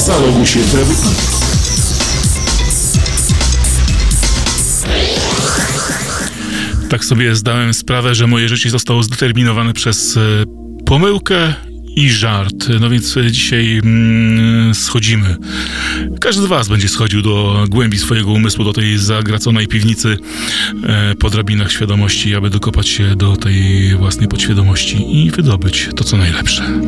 salonu świętego. Tak sobie zdałem sprawę, że moje życie zostało zdeterminowane przez e, pomyłkę i żart. No więc e, dzisiaj mm, schodzimy. Każdy z Was będzie schodził do głębi swojego umysłu, do tej zagraconej piwnicy e, po drabinach świadomości, aby dokopać się do tej własnej podświadomości i wydobyć to, co najlepsze.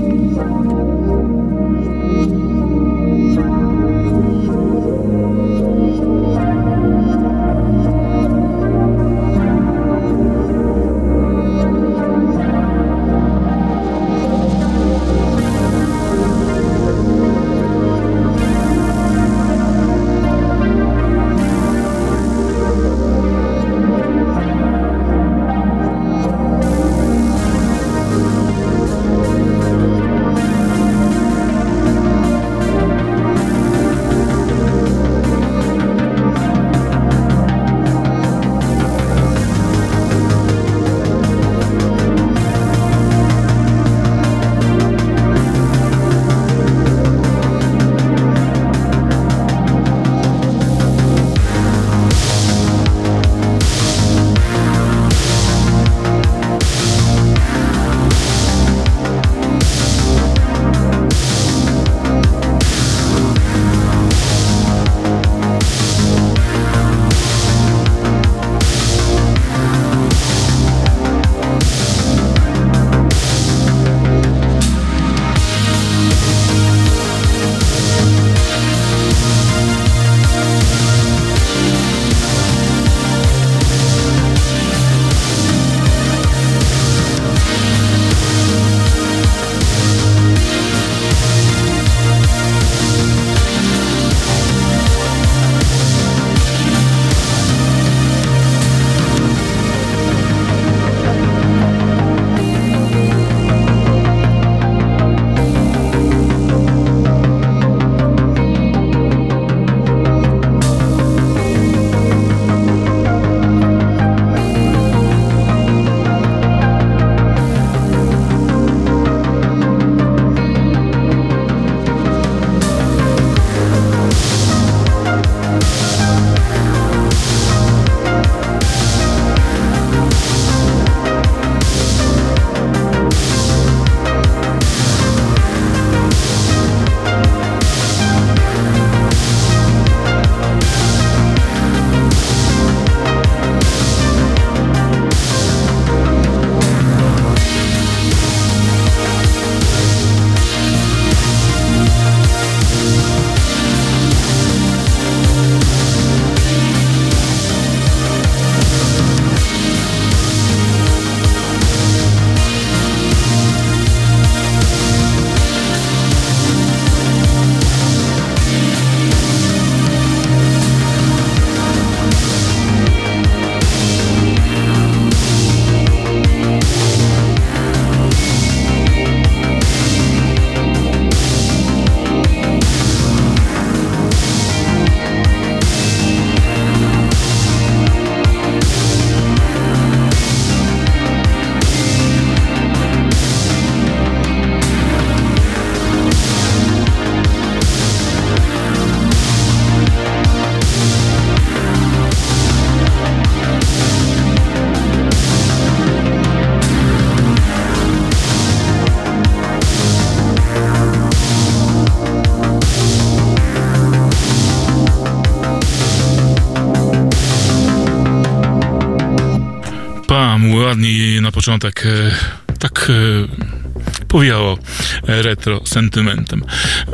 Ładnie na początek e, tak e, powiało retro sentymentem.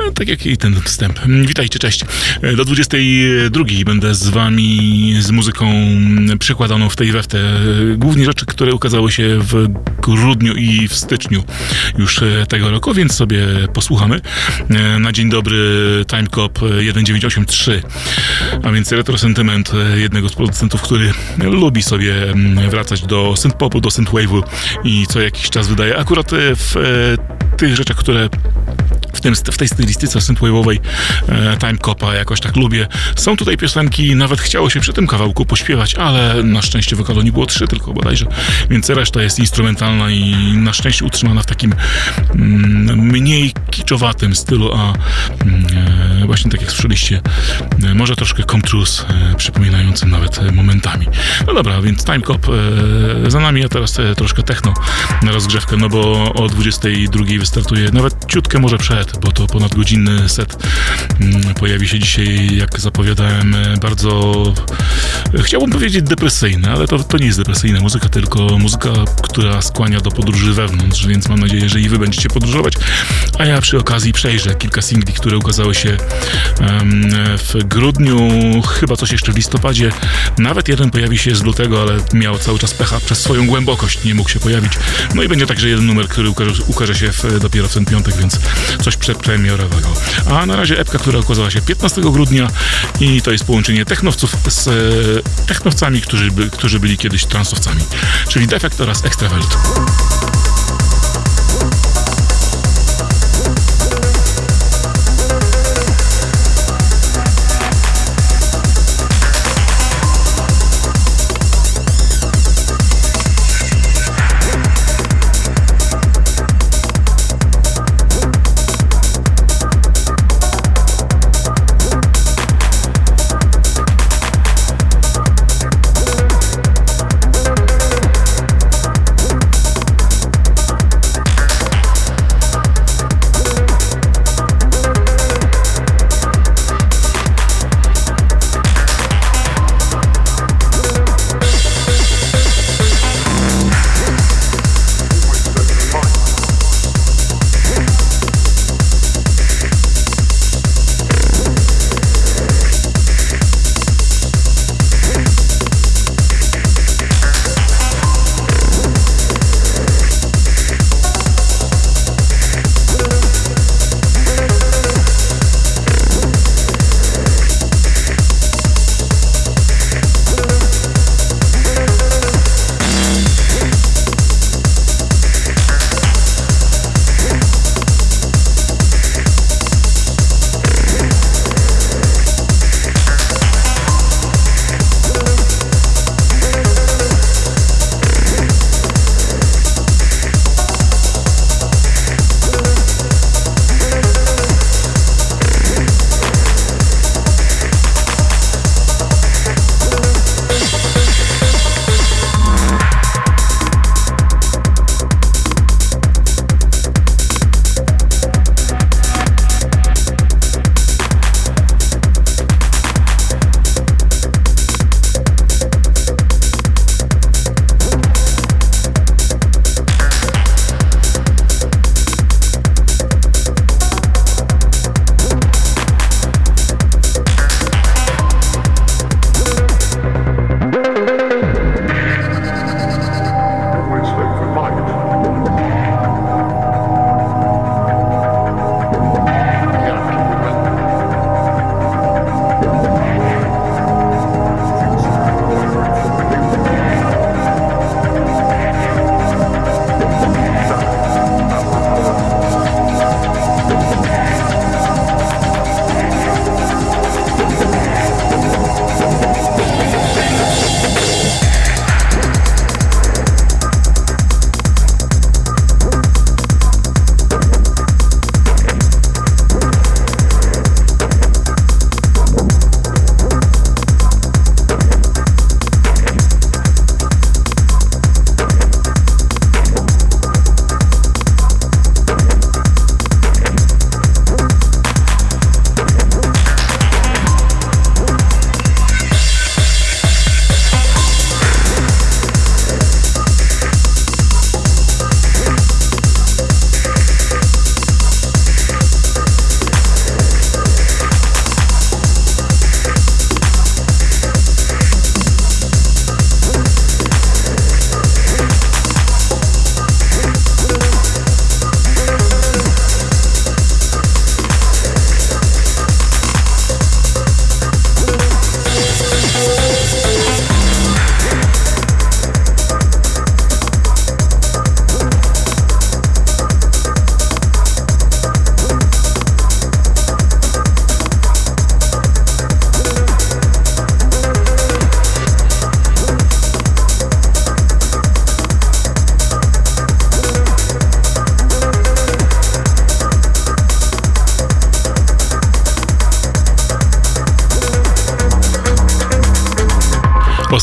E, tak jak i ten wstęp. Witajcie, cześć. Do 22 będę z wami z muzyką przykładaną w tej weftę. Głównie rzeczy, które ukazały się w grudniu i w styczniu już tego roku, więc sobie posłuchamy. Na dzień dobry Timecop 1983, a więc retro sentyment jednego z producentów, który lubi sobie wracać do synth-popu, do synth-wave'u i co jakiś czas wydaje akurat w tych rzeczach, które w, tym, w tej stylistyce synthwave'owej e, Time Copa jakoś tak lubię. Są tutaj piosenki, nawet chciało się przy tym kawałku pośpiewać, ale na szczęście wokalu nie było trzy tylko bodajże, więc reszta jest instrumentalna i na szczęście utrzymana w takim mm, mniej kiczowatym stylu, a mm, e, właśnie tak jak słyszeliście, e, może troszkę Comtrus, e, przypominającym nawet e, momentami. No dobra, więc Time Cop e, za nami, a teraz troszkę techno na rozgrzewkę, no bo o 22 wystartuje, nawet ciutkę może przed, bo to ponad godzinny set mm, pojawi się dzisiaj, jak zapowiadałem, e, bardzo e, chciałbym powiedzieć depresyjny, ale to, to nie jest depresyjna muzyka, tylko muzyka, która skłania do podróży wewnątrz, więc mam nadzieję, że i wy będziecie podróżować, a ja przy okazji przejrzę kilka singli, które ukazały się w grudniu, chyba coś jeszcze w listopadzie, nawet jeden pojawi się z lutego, ale miał cały czas pecha przez swoją głębokość, nie mógł się pojawić. No i będzie także jeden numer, który ukaże, ukaże się w, dopiero w ten piątek, więc coś przedpremierowego. A na razie epka, która ukazała się 15 grudnia i to jest połączenie technowców z e, technowcami, którzy, by, którzy byli kiedyś transowcami, czyli Defekt oraz Extravert.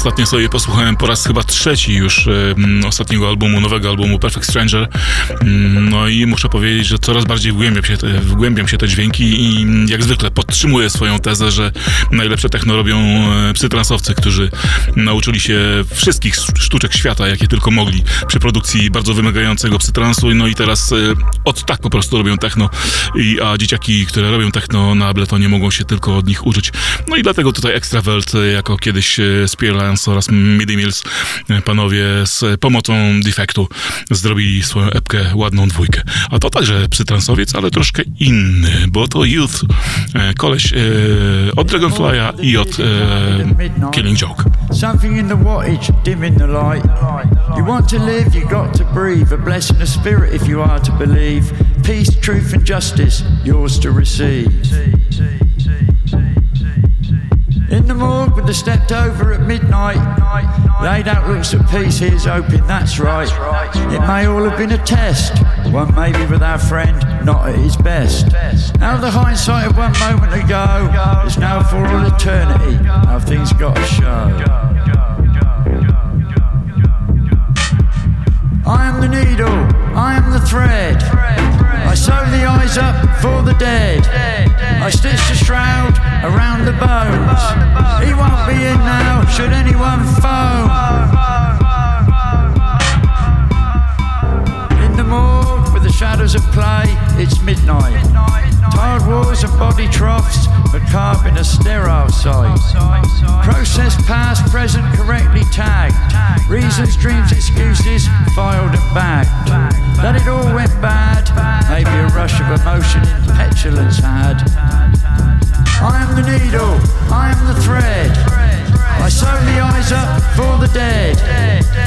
Ostatnio sobie posłuchałem po raz chyba trzeci już e, ostatniego albumu, nowego albumu Perfect Stranger. Mm, no i muszę powiedzieć, że coraz bardziej wgłębiam się, te, wgłębiam się te dźwięki i jak zwykle podtrzymuję swoją tezę, że najlepsze techno robią e, psytransowcy, którzy nauczyli się wszystkich sztuczek świata, jakie tylko mogli przy produkcji bardzo wymagającego psytransu. No i teraz e, od tak po prostu robią techno, I, a dzieciaki, które robią techno na Abletonie mogą się tylko od nich uczyć. No i dlatego tutaj Extravelt, jako kiedyś Spearlance oraz Midi Mills, panowie z pomocą Defektu zrobili swoją epkę, ładną dwójkę. A to także psytransowiec, ale troszkę inny, bo to Youth, koleś e, od Dragonfly'a i od e, Killing Joke. Something in the wattage, dim in the light. You want to live, you got to breathe. A blessing of spirit if you are to believe. Peace, truth and justice, yours to receive. In the morgue when they stepped over at midnight. Laid out looks at peace, here's hoping that's right. It may all have been a test. One maybe with our friend, not at his best. Out of the hindsight of one moment ago, is now for all eternity. How things got to show. I am the needle, I am the thread. I sew the eyes up for the dead. I stitch the shroud around the boat. He won't be in now, should anyone phone. In the morgue with the shadows of play, it's midnight. Tired wars and body troughs, but carving a sterile sight. Process past, present correctly tagged. Reasons, dreams, excuses, filed and bagged. That it all went bad, maybe a rush of emotion in petulance had. I am the needle, I am the thread. I sew the eyes up for the dead.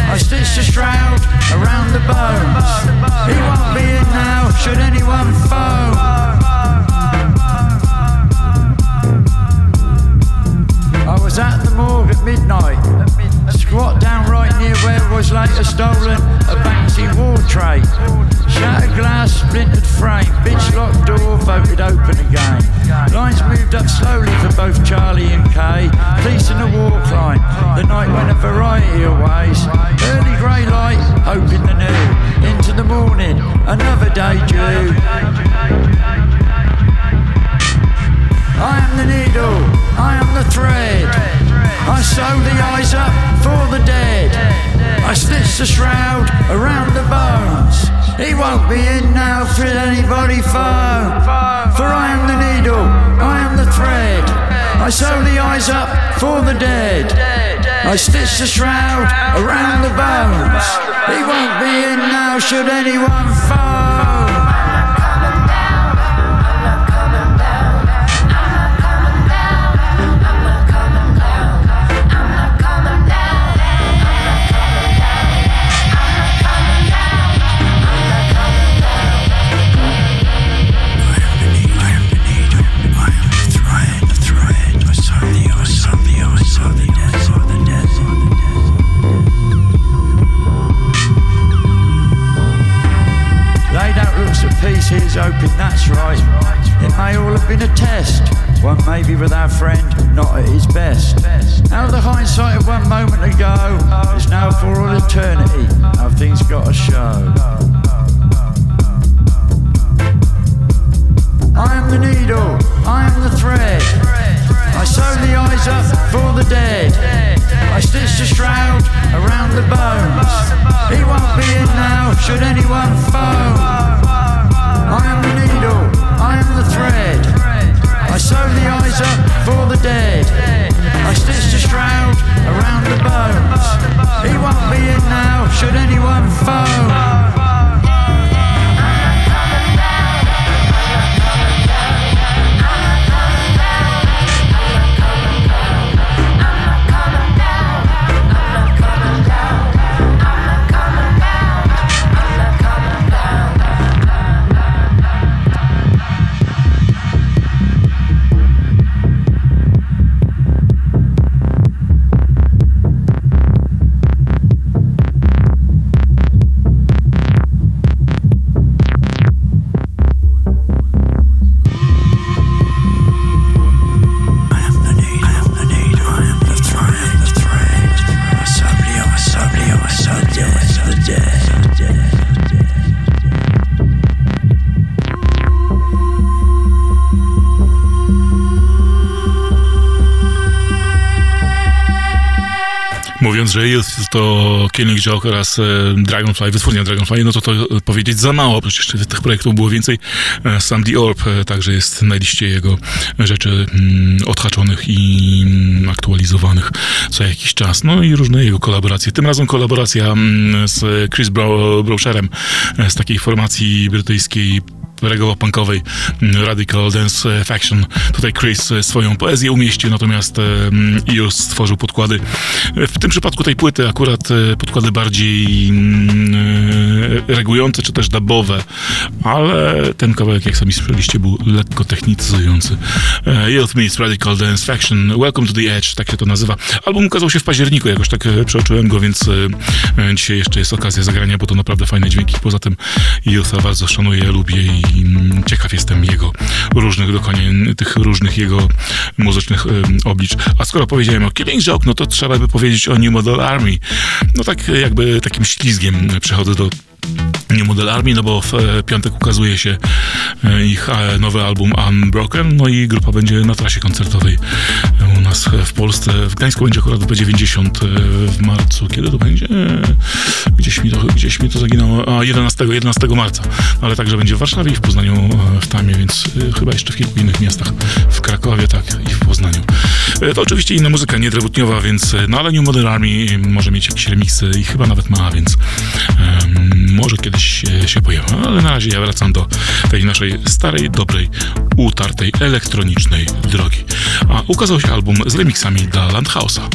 I stitch the shroud around the bones. He won't be in now, should anyone phone. I was at the morgue at midnight. Squat down right near where was later stolen a Banksy wall tray. Shattered glass, splintered frame, bitch locked door, voted open again. Lines moved up slowly for both Charlie and Kay. Police in the war climb, the night went a variety of ways. Early grey light, hoping the new. Into the morning, another day due. I am the needle, I am the thread. I sew the eyes up for the dead. I stitch the shroud around the bones. He won't be in now for anybody phone. For I am the needle, I am the thread. I sew the eyes up for the dead. I stitch the shroud around the bones. He won't be in now should anyone phone. He's hoping that's right. It may all have been a test. One maybe with our friend, not at his best. Out of the hindsight of one moment ago, is now for all eternity. How things got to show. I am the needle, I am the thread. I sew the eyes up for the dead. I stitch the shroud around the bones. He won't be in now, should anyone phone. I am the needle, I am the thread. I sew the eyes up for the dead. I stitch the shroud around the bones. He won't be in now, should anyone phone. Że Youth to Killing Joke oraz e, Dragonfly, wytwórnia Dragonfly, no to to e, powiedzieć za mało, przecież tych projektów było więcej. E, Sam The Orb także jest na liście jego rzeczy mm, odhaczonych i mm, aktualizowanych co jakiś czas. No i różne jego kolaboracje. Tym razem kolaboracja mm, z Chris Bro Browsherem e, z takiej formacji brytyjskiej regowo-punkowej mm, Radical Dance Faction. Tutaj Chris e, swoją poezję umieścił, natomiast Ius stworzył podkłady. E, W tym przypadku tej płyty akurat e, podkłady bardziej mm, e, reagujące, czy też dubowe, ale ten kawałek, jak sami słyszeliście, był lekko technicyzujący. E, Youth Meets Radical Dance Faction, Welcome to the Edge, tak się to nazywa. Album ukazał się w październiku, jakoś tak e, przeoczyłem go, więc e, e, dzisiaj jeszcze jest okazja zagrania, bo to naprawdę fajne dźwięki. Poza tym Youth'a bardzo szanuję, lubię i mm, ciekaw jestem jego różnych dokonań, tych różnych jego muzycznych oblicz. A skoro powiedziałem o Killing Joke, no to trzeba by powiedzieć o New Model Army. No tak jakby takim ślizgiem przechodzę do Model Army, no bo w e, piątek ukazuje się e, ich e, nowy album Unbroken, no i grupa będzie na trasie koncertowej u nas w Polsce. W Gdańsku będzie akurat B90 e, w marcu. Kiedy to będzie? Gdzieś mi to, gdzieś mi to zaginęło. A, 11, 11 marca. Ale także będzie w Warszawie i w Poznaniu, w Tamie, więc chyba jeszcze w kilku innych miastach. W Krakowie, tak, i w Poznaniu. To oczywiście inna muzyka, nie drewutniowa, więc no ale New Model Army może mieć jakieś remiksy i chyba nawet ma, więc em, może kiedyś się, się pojawi. Ale na razie ja wracam do tej naszej starej, dobrej, utartej, elektronicznej drogi. A ukazał się album z remixami dla Landhausa.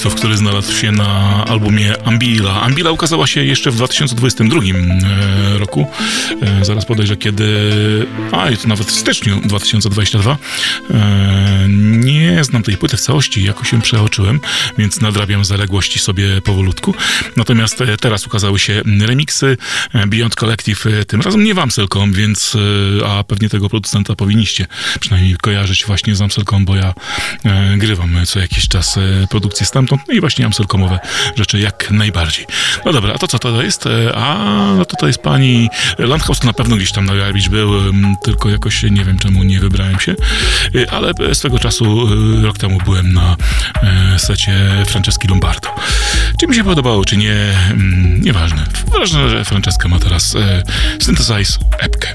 Remixów, który znalazł się na albumie Ambila. Ambila ukazała się jeszcze w 2022 e, roku. E, zaraz podejrzę kiedy... A, to nawet w styczniu 2022. E, nie znam tej płyty w całości, jako się przeoczyłem, więc nadrabiam zaległości sobie powolutku. Natomiast teraz ukazały się remiksy Beyond Collective, tym razem nie w Amselcom, więc a pewnie tego producenta powinniście przynajmniej kojarzyć właśnie z Amselcom, bo ja grywam co jakiś czas produkcję stamtąd, no i właśnie amselkomowe rzeczy jak najbardziej. No dobra, a to co to jest? E, a, no to to jest pani Landhaus, na pewno gdzieś tam na Garbage był, tylko jakoś nie wiem czemu nie wybrałem się, e, ale swego czasu, e, rok temu byłem na secie Franceski Lombardo. Czy mi się podobało, czy nie, nieważne. Ważne, że Franceska ma teraz Synthesize epkę.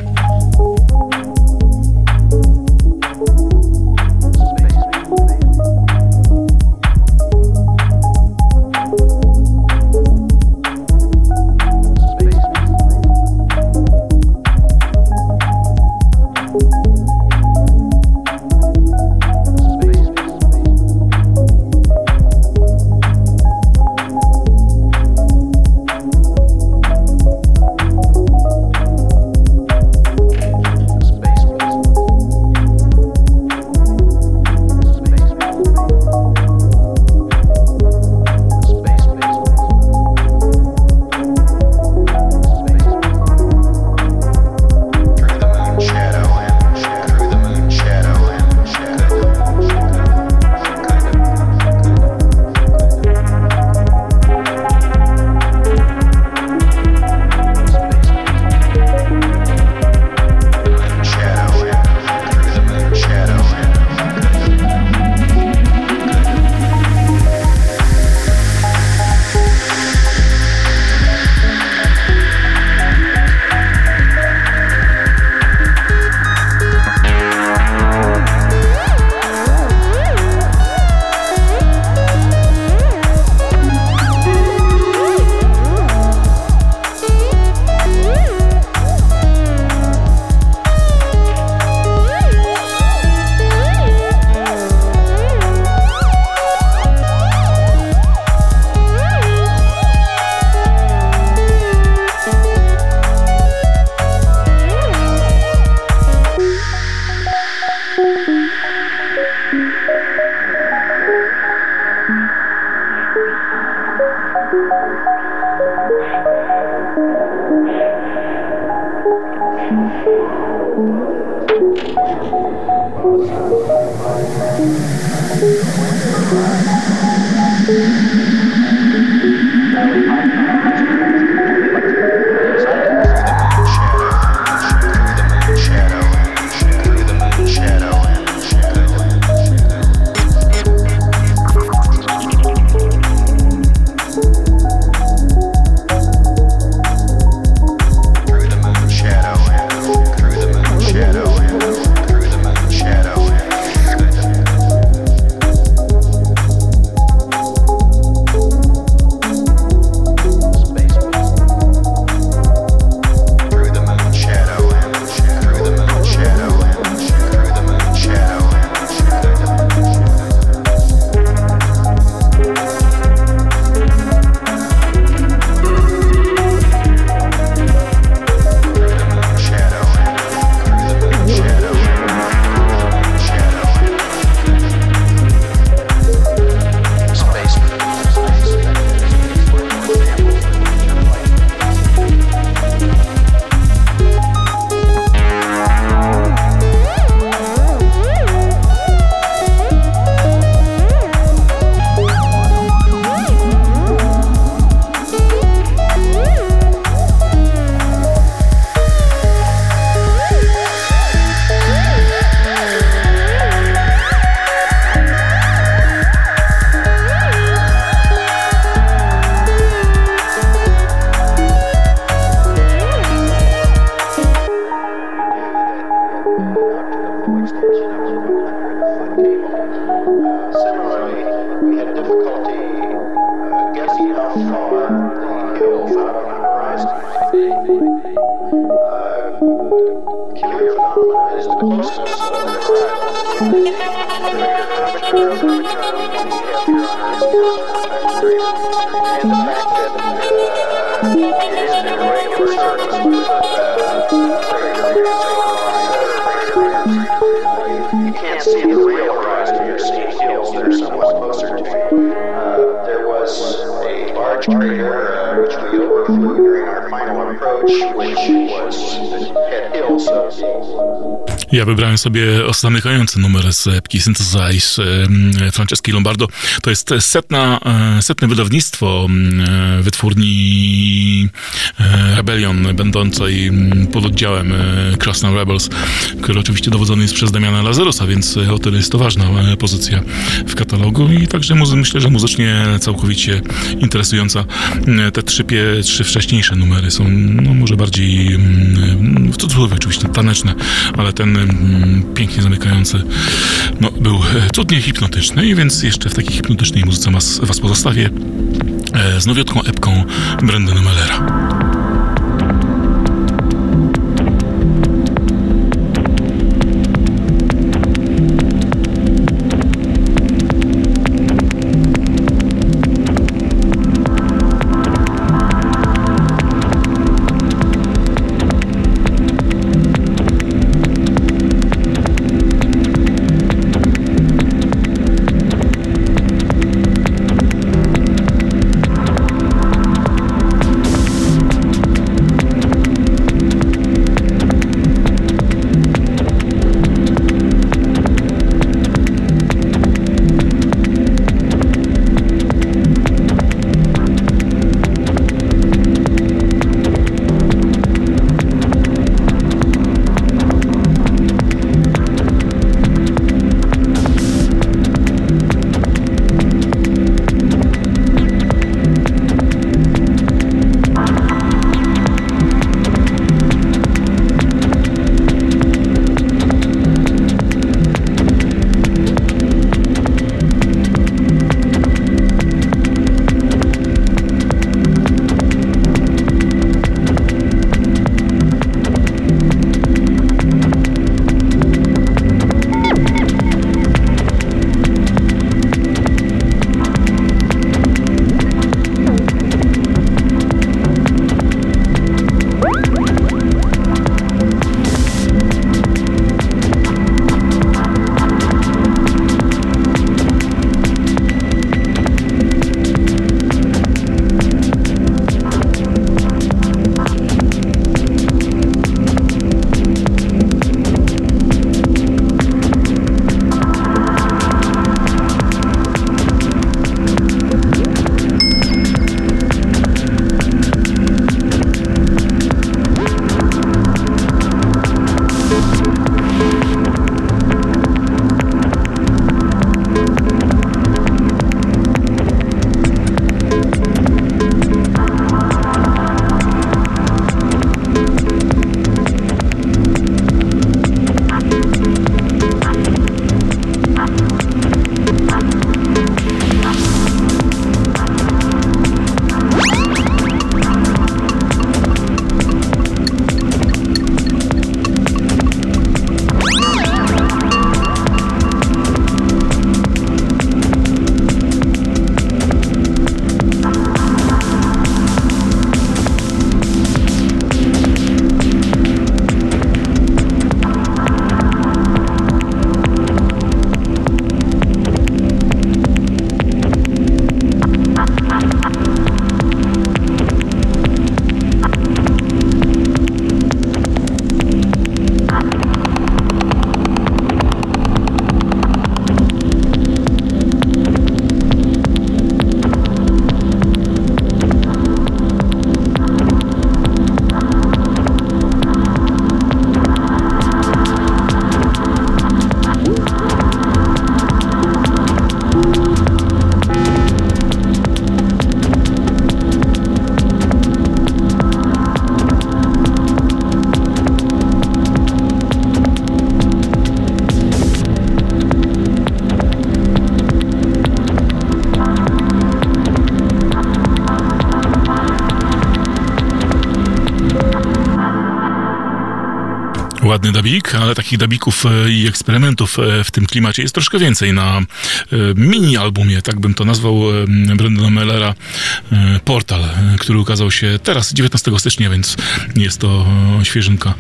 Wybrałem sobie zamykający numer z epki Synthesize Franceski Lombardo. To jest setna, e, setne wydawnictwo e, wytwórni Rebellion, będącej m, pod oddziałem e, Krasna Rebels, który oczywiście dowodzony jest przez Damiana Lazarusa, więc e, o tyle jest to ważna e, pozycja w katalogu i także myślę, że muzycznie całkowicie interesująca. E, Te trzy, pie, trzy wcześniejsze numery są no, może bardziej mm, w cudzysłowie oczywiście taneczne, ale ten mm, pięknie zamykający no, był cudnie hipnotyczny i więc jeszcze w takiej hipnotycznej muzyce was, was pozostawię z nowiutką epką Brandona Mellera. Ładny dabik, ale takich dabików e, i eksperymentów e, w tym klimacie jest troszkę więcej na e, mini-albumie, tak bym to nazwał, Brandona Mellera Portal, który ukazał się teraz, 19 stycznia, więc jest to świeżynka.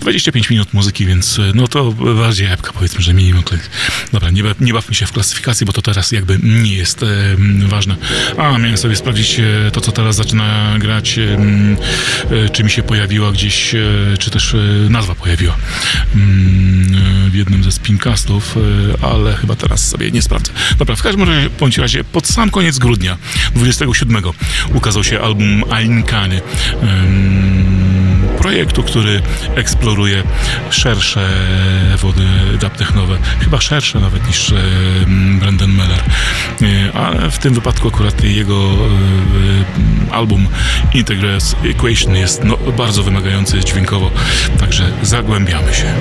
25 minut muzyki, więc no to bardziej epka, powiedzmy, że minimum. Dobra, nie, nie bawmy się w klasyfikacji, bo to teraz jakby nie jest ważne. A, miałem sobie sprawdzić to, co teraz zaczyna grać, czy mi się pojawiła gdzieś, czy też nazwa pojawiła mm, w jednym ze spincastów, e, ale chyba teraz sobie nie sprawdzę. Dobra, w każdym razie, bądź razie pod sam koniec grudnia 27 ukazał się album Ainkany projektu, który eksploruje szersze wody dubtechnowe, chyba szersze nawet niż Brandon Meller. E, a w tym wypadku akurat jego e, album Integrous Equation jest no, bardzo wymagający dźwiękowo, także zagłębiamy się.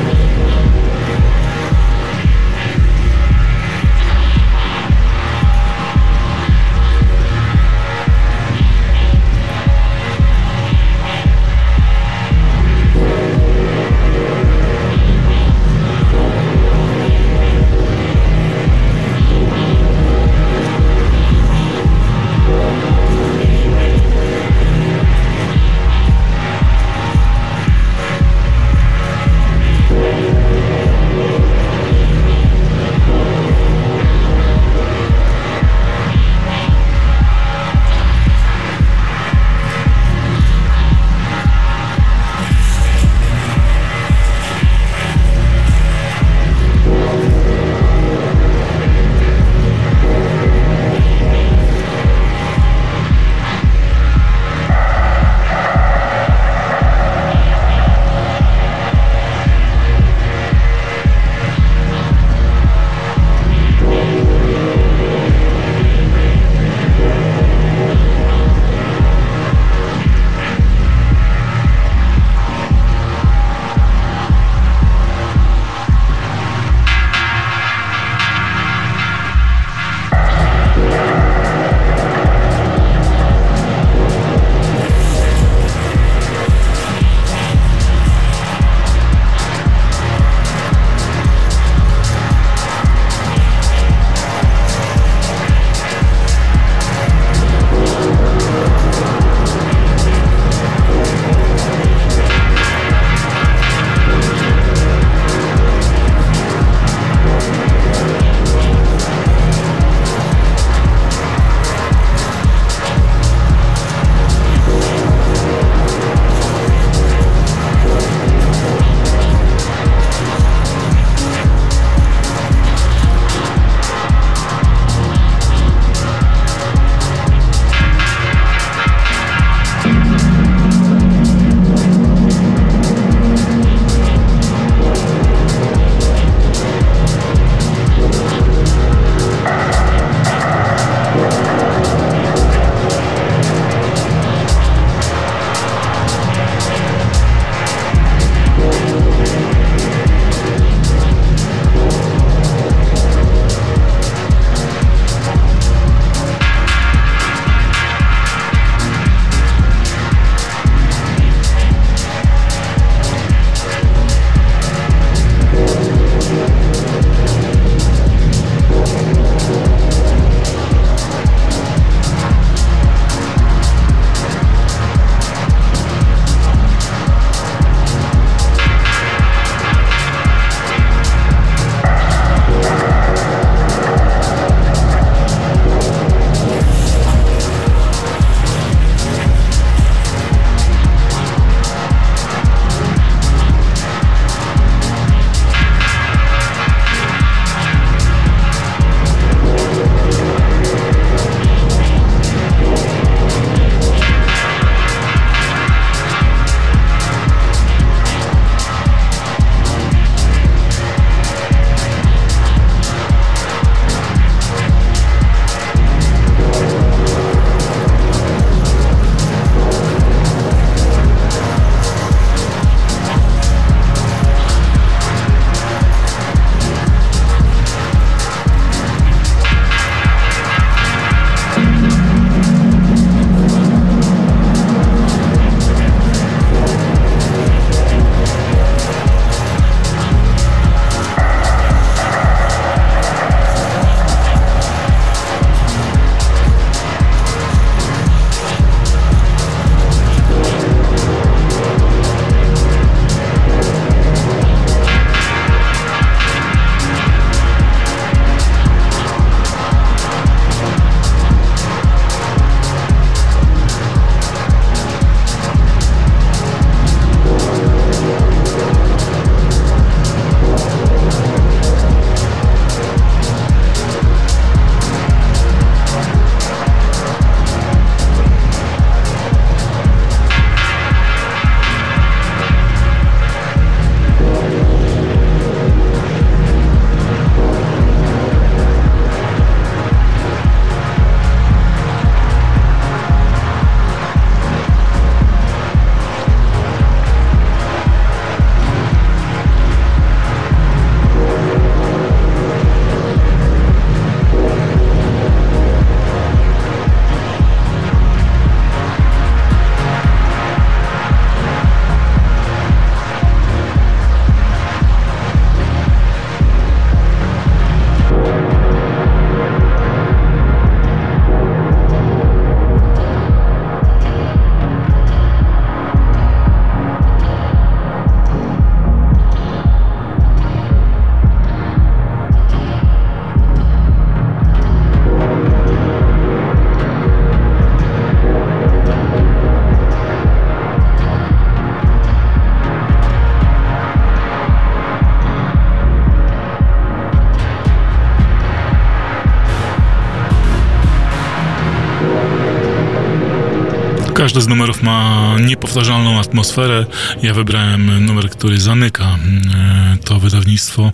Każdy z numerów ma niepowtarzalną atmosferę. Ja wybrałem numer, który zamyka e, to wydawnictwo.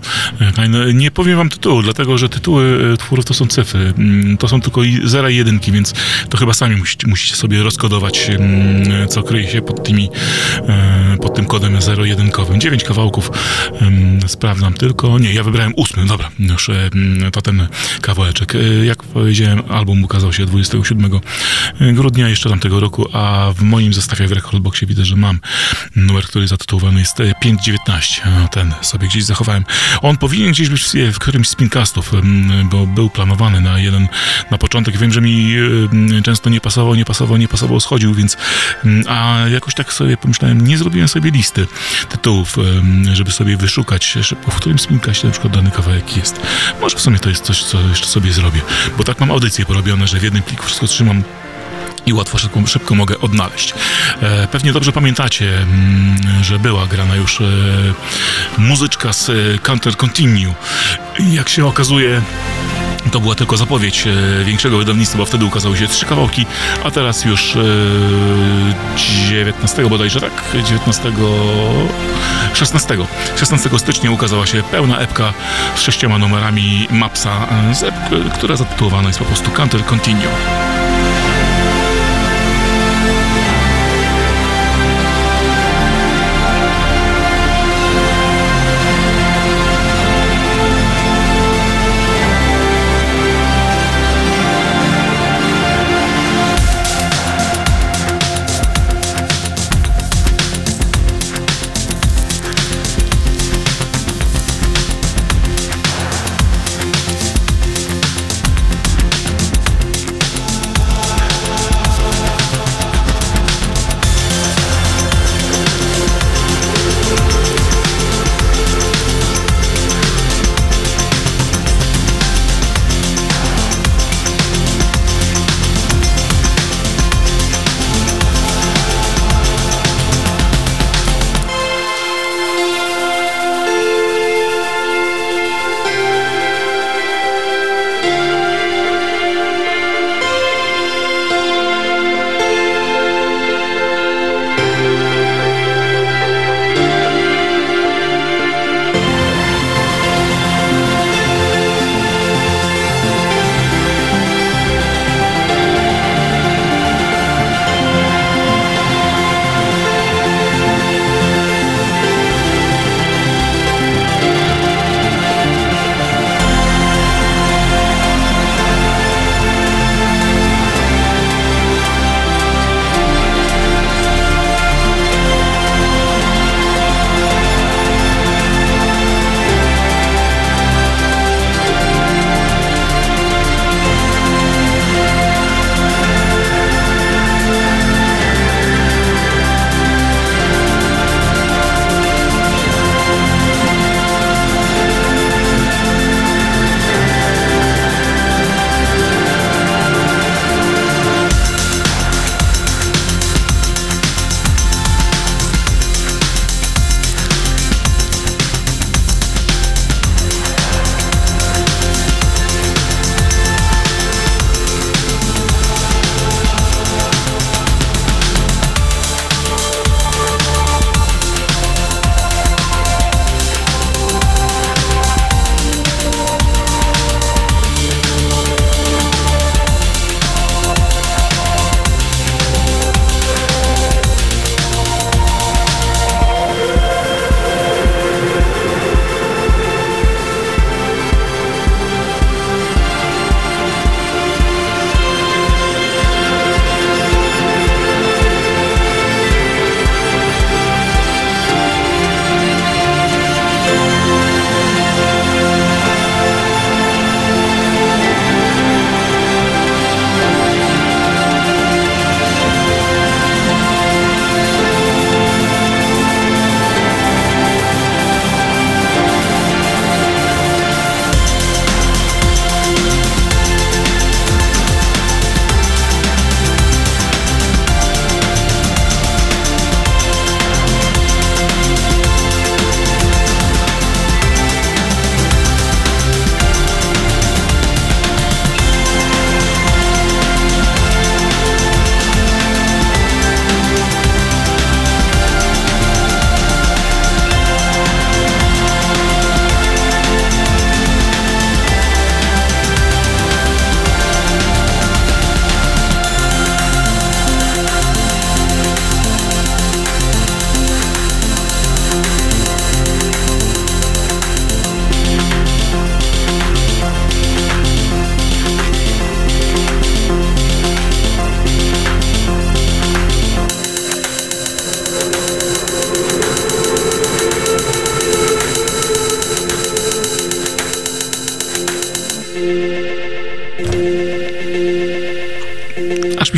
Nie powiem wam tytułu, dlatego że tytuły e, twórów to są cyfry. Mm, To są tylko zera i jedynki, więc to chyba sami musicie, musicie sobie rozkodować, mm, co kryje się pod tymi, e, tym kodem zero-jedynkowym. Dziewięć kawałków em, sprawdzam tylko. Nie, ja wybrałem ósmy, dobra, już to ten kawałeczek. E, Jak powiedziałem, album ukazał się 27 grudnia jeszcze tamtego roku, a w moim zestawie w Recordboxie widzę, że mam numer, który zatytułowany jest e, 519. No, Ten sobie gdzieś zachowałem. On powinien gdzieś być w którymś z pinkastów, bo był planowany na jeden, na początek. Wiem, że mi często nie pasował, nie pasował, nie pasował, schodził, więc a jakoś tak sobie pomyślałem, nie zrobiłem sobie listy tytułów, żeby sobie wyszukać szybko, w którym spinkaście na przykład dany kawałek jest. Może w sumie to jest coś, co jeszcze sobie zrobię, bo tak mam audycje porobione, że w jednym pliku wszystko trzymam i łatwo, szybko, szybko mogę odnaleźć. E, pewnie dobrze pamiętacie, mm, że była grana już e, muzyczka z e, Counter Continue. Jak się okazuje, to była tylko zapowiedź e, większego wydawnictwa, bo wtedy ukazały się trzy kawałki, a teraz już e, 19 bodajże, tak? 19... 16. 16 stycznia ukazała się pełna epka z sześcioma numerami Mapsa, e, która zatytułowana jest po prostu Counter Continue.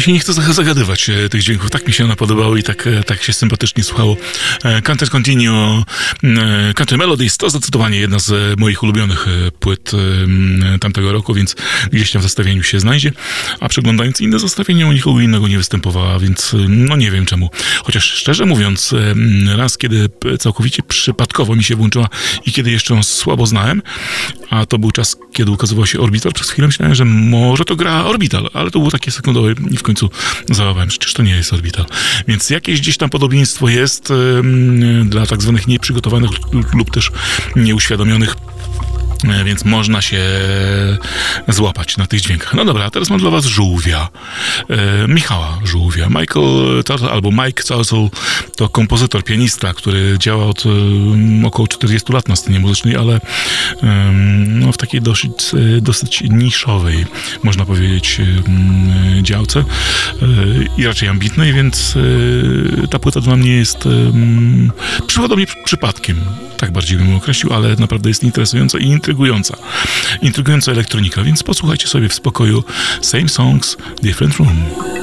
Się nie chce zagadywać e, tych dźwięków. Tak mi się one podobały i tak, e, tak się sympatycznie słuchało. E, Canter Continuo, e, Country Melodies to zdecydowanie jedna z moich ulubionych płyt e, m, tamtego roku, więc gdzieś tam w zestawieniu się znajdzie. A przeglądając inne zestawienie, u nikogo innego nie występowała, więc no nie wiem czemu. Chociaż szczerze mówiąc, e, m, raz kiedy całkowicie przypadkowo mi się włączyła i kiedy jeszcze ją słabo znałem, a to był czas, kiedy ukazywał się Orbital, przez chwilę myślałem, że może to gra Orbital, ale to było takie sekundowe i w końcu załapałem, przecież to nie jest Orbital. Więc jakieś gdzieś tam podobieństwo jest dla tak zwanych nieprzygotowanych lub, też nieuświadomionych więc można się złapać na tych dźwiękach. No dobra, a teraz mam dla was żółwia. E, Michała Żółwia. Michael Turtle, albo Mike Turtle to kompozytor, pianista, który działa od e, około 40 lat na scenie muzycznej, ale em, no, w takiej dosyć, e, dosyć niszowej, można powiedzieć, em, działce e, i raczej ambitnej, więc e, ta płyta dla mnie jest em, przypadła mi przypadkiem. Tak bardziej bym określił, ale naprawdę jest interesująca i intrygująca. Intrygująca elektronika, więc posłuchajcie sobie w spokoju Same Songs, Different Room.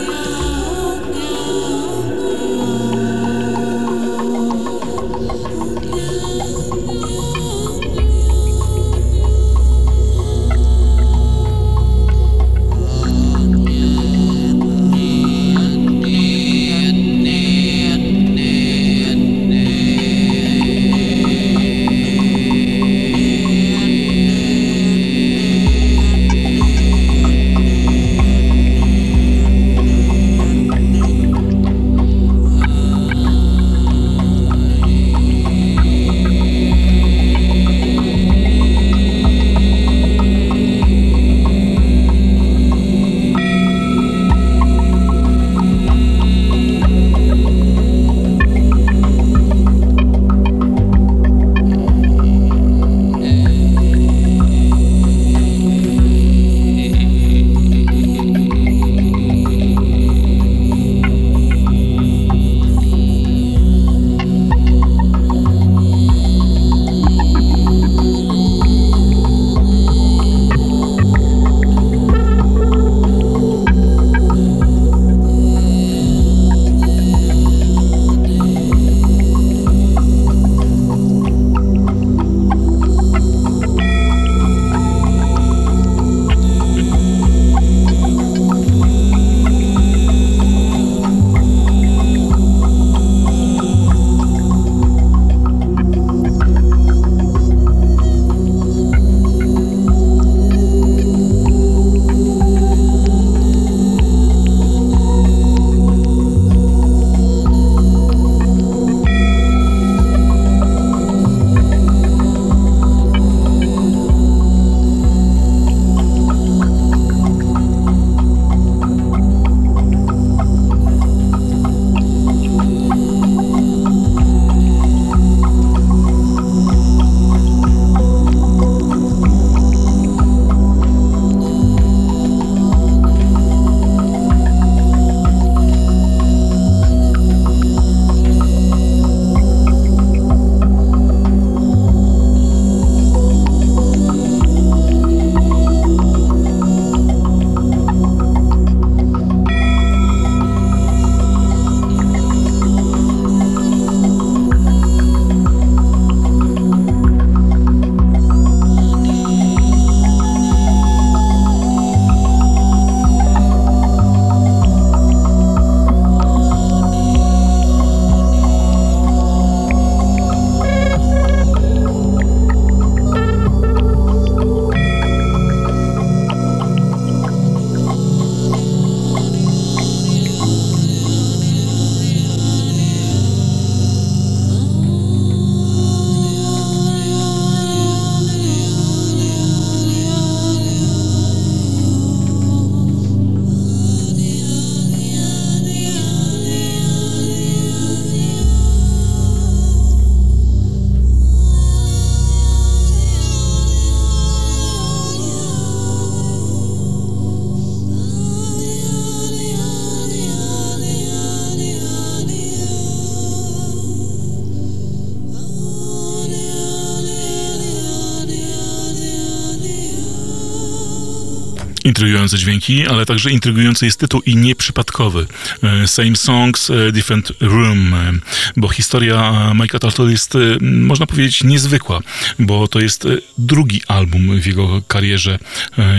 Intrygujące dźwięki, ale także intrygujący jest tytuł i nieprzypadkowy. E, Same Songs, e, Different Room, e, bo historia Mike'a Turtle jest, można powiedzieć, niezwykła, bo to jest drugi album w jego karierze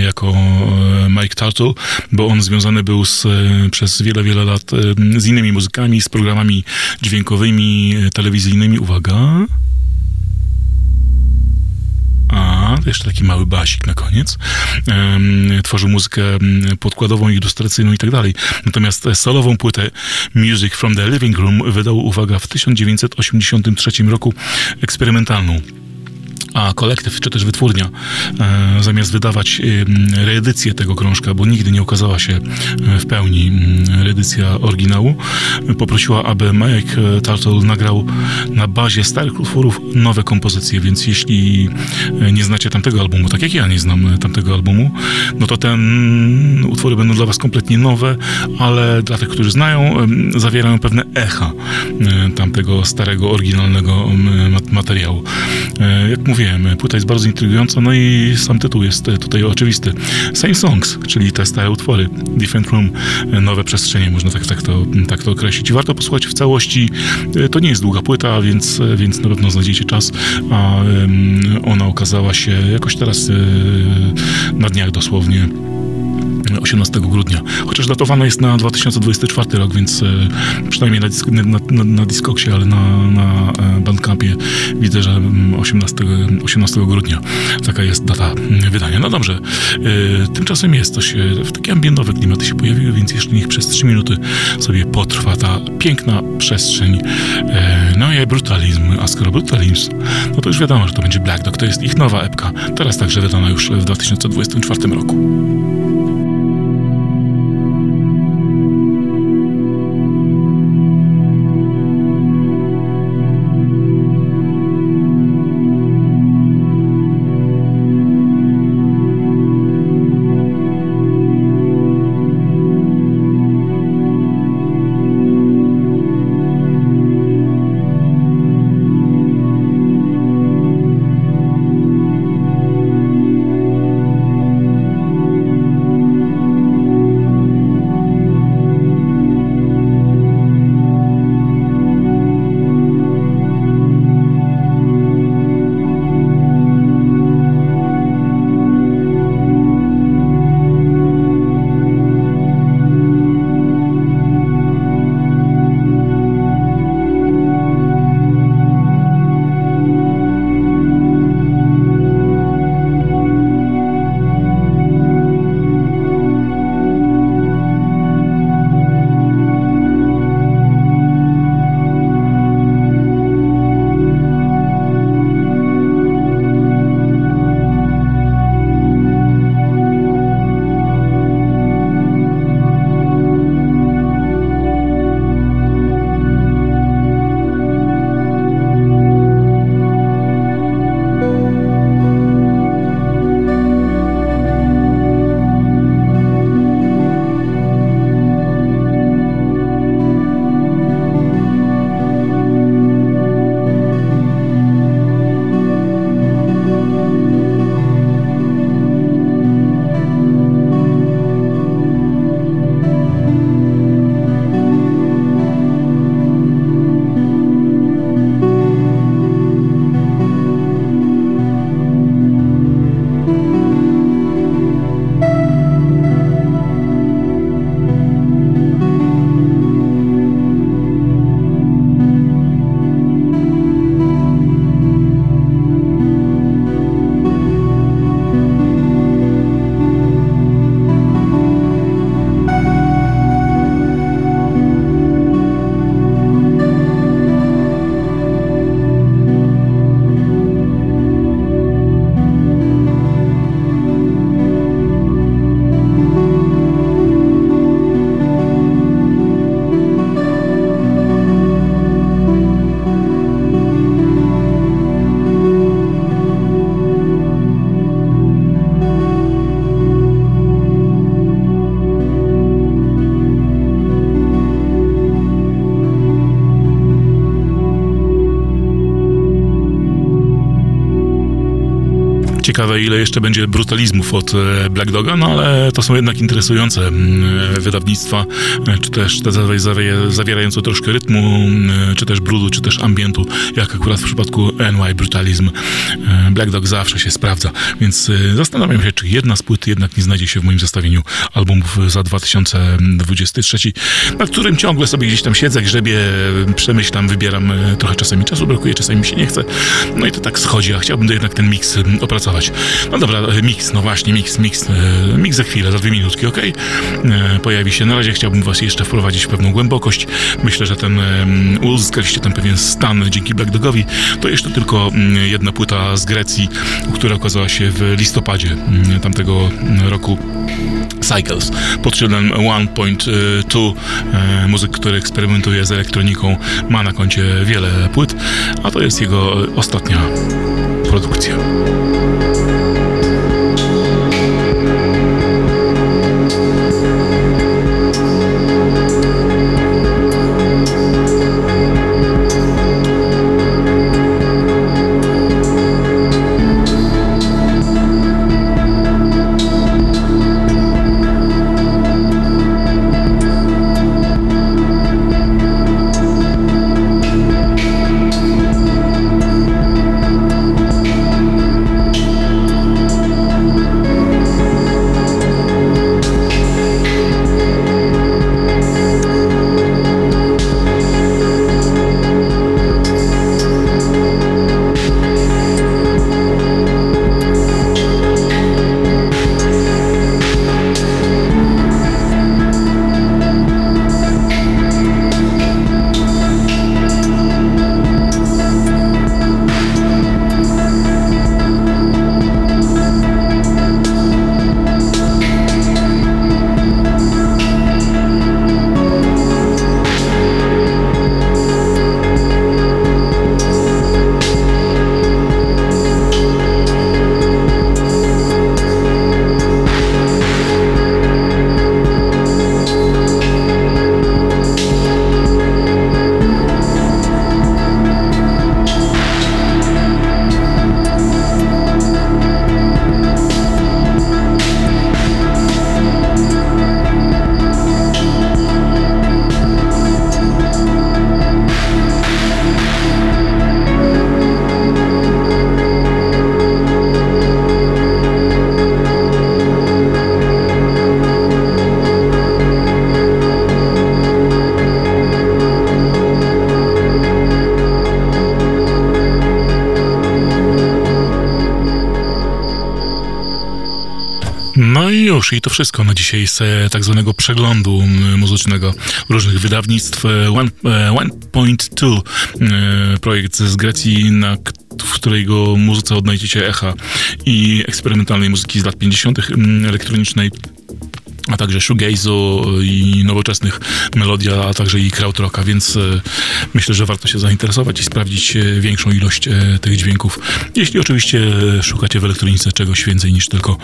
jako Mike Turtle, bo on związany był z, przez wiele, wiele lat z innymi muzykami, z programami dźwiękowymi, telewizyjnymi. Uwaga jeszcze taki mały basik na koniec. Tworzył muzykę podkładową, ilustracyjną i tak dalej. Natomiast solową płytę Music from the Living Room wydał, uwaga, w 1983 roku eksperymentalną a kolektyw czy też wytwórnia e, zamiast wydawać e, reedycję tego krążka, bo nigdy nie ukazała się e, w pełni e, reedycja oryginału, poprosiła, aby Mike Turtle nagrał na bazie starych utworów nowe kompozycje, więc jeśli e, nie znacie tamtego albumu, tak jak ja nie znam tamtego albumu, no to ten utwory będą dla was kompletnie nowe, ale dla tych, którzy znają, zawierają pewne echa e, tamtego starego, oryginalnego materiału. Jak mówię, mówiłem, płyta jest bardzo intrygująca, no i sam tytuł jest tutaj oczywisty. Same Songs, czyli te stare utwory, Different Room, nowe przestrzenie, można tak, tak, to, tak to określić. Warto posłuchać w całości. To nie jest długa płyta, więc, więc na pewno znajdziecie czas, a ona okazała się jakoś teraz e, na dniach dosłownie 18 grudnia. Chociaż datowana jest na 2024 rok, więc e, przynajmniej na, disk, na, na, na Discogsie, ale na, na e, Bandcampie widzę, że 18, mm, 18 grudnia taka jest data mm, wydania. No dobrze, e, tymczasem jest coś, takie ambientowe klimaty się pojawiły, więc jeszcze niech przez 3 minuty sobie potrwa ta piękna przestrzeń. No i brutalizm, a skoro brutalizm, no to już wiadomo, że to będzie Black Dog, to jest ich nowa epka, teraz także wydana już w 2024 roku. Ciekawe, ile jeszcze będzie brutalizmów od e, Black Doga, no ale to są jednak interesujące mm, wydawnictwa, e, czy też te zawierające troszkę rytmu, mm, czy też brudu, czy też ambientu, jak akurat w przypadku NY Brutalizm. E, Black Dog zawsze się sprawdza, więc zastanawiam się, czy jedna z płyt jednak nie znajdzie się w moim zestawieniu albumów za 2023, na którym ciągle sobie gdzieś tam siedzę, grzebie, przemyślam, wybieram, trochę czasami czasu brakuje, czasami mi się nie chce, no i to tak schodzi, a chciałbym jednak ten miks opracować. No dobra, e, mix, no właśnie, mix, e, mix za chwilę, za dwie minutki, ok? E, pojawi się. Na razie chciałbym Was jeszcze wprowadzić w pewną głębokość. Myślę, że ten uzyskaliście ten pewien stan dzięki Black Dogowi. To jeszcze tylko mm, jedna płyta z Grecji, która okazała się w listopadzie mm, tamtego roku. Cycles pod szyldem 1.2 muzyk, który eksperymentuje z elektroniką ma na koncie wiele płyt, a to jest jego ostatnia produkcja. To wszystko na dzisiaj z e, tak zwanego przeglądu muzycznego różnych wydawnictw. E, One, Point Two, e, projekt z Grecji, na w którego muzyce odnajdziecie echa i eksperymentalnej muzyki z lat 50. elektronicznej także shoegaze'u i nowoczesnych melodia, a także i krautrocka, więc e, myślę, że warto się zainteresować i sprawdzić e, większą ilość e, tych dźwięków. Jeśli oczywiście szukacie w elektronice czegoś więcej niż tylko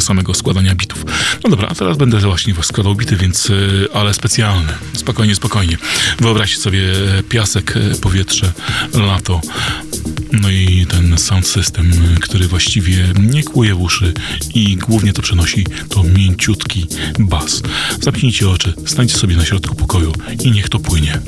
samego składania bitów. No dobra, a teraz będę właśnie składał bity, więc ale specjalny. Spokojnie, spokojnie. Wyobraźcie sobie piasek, powietrze, lato, sound system, który właściwie nie kłuje w uszy i głównie to przenosi to mięciutki bas. Zamknijcie oczy, stańcie sobie na środku pokoju i niech to płynie.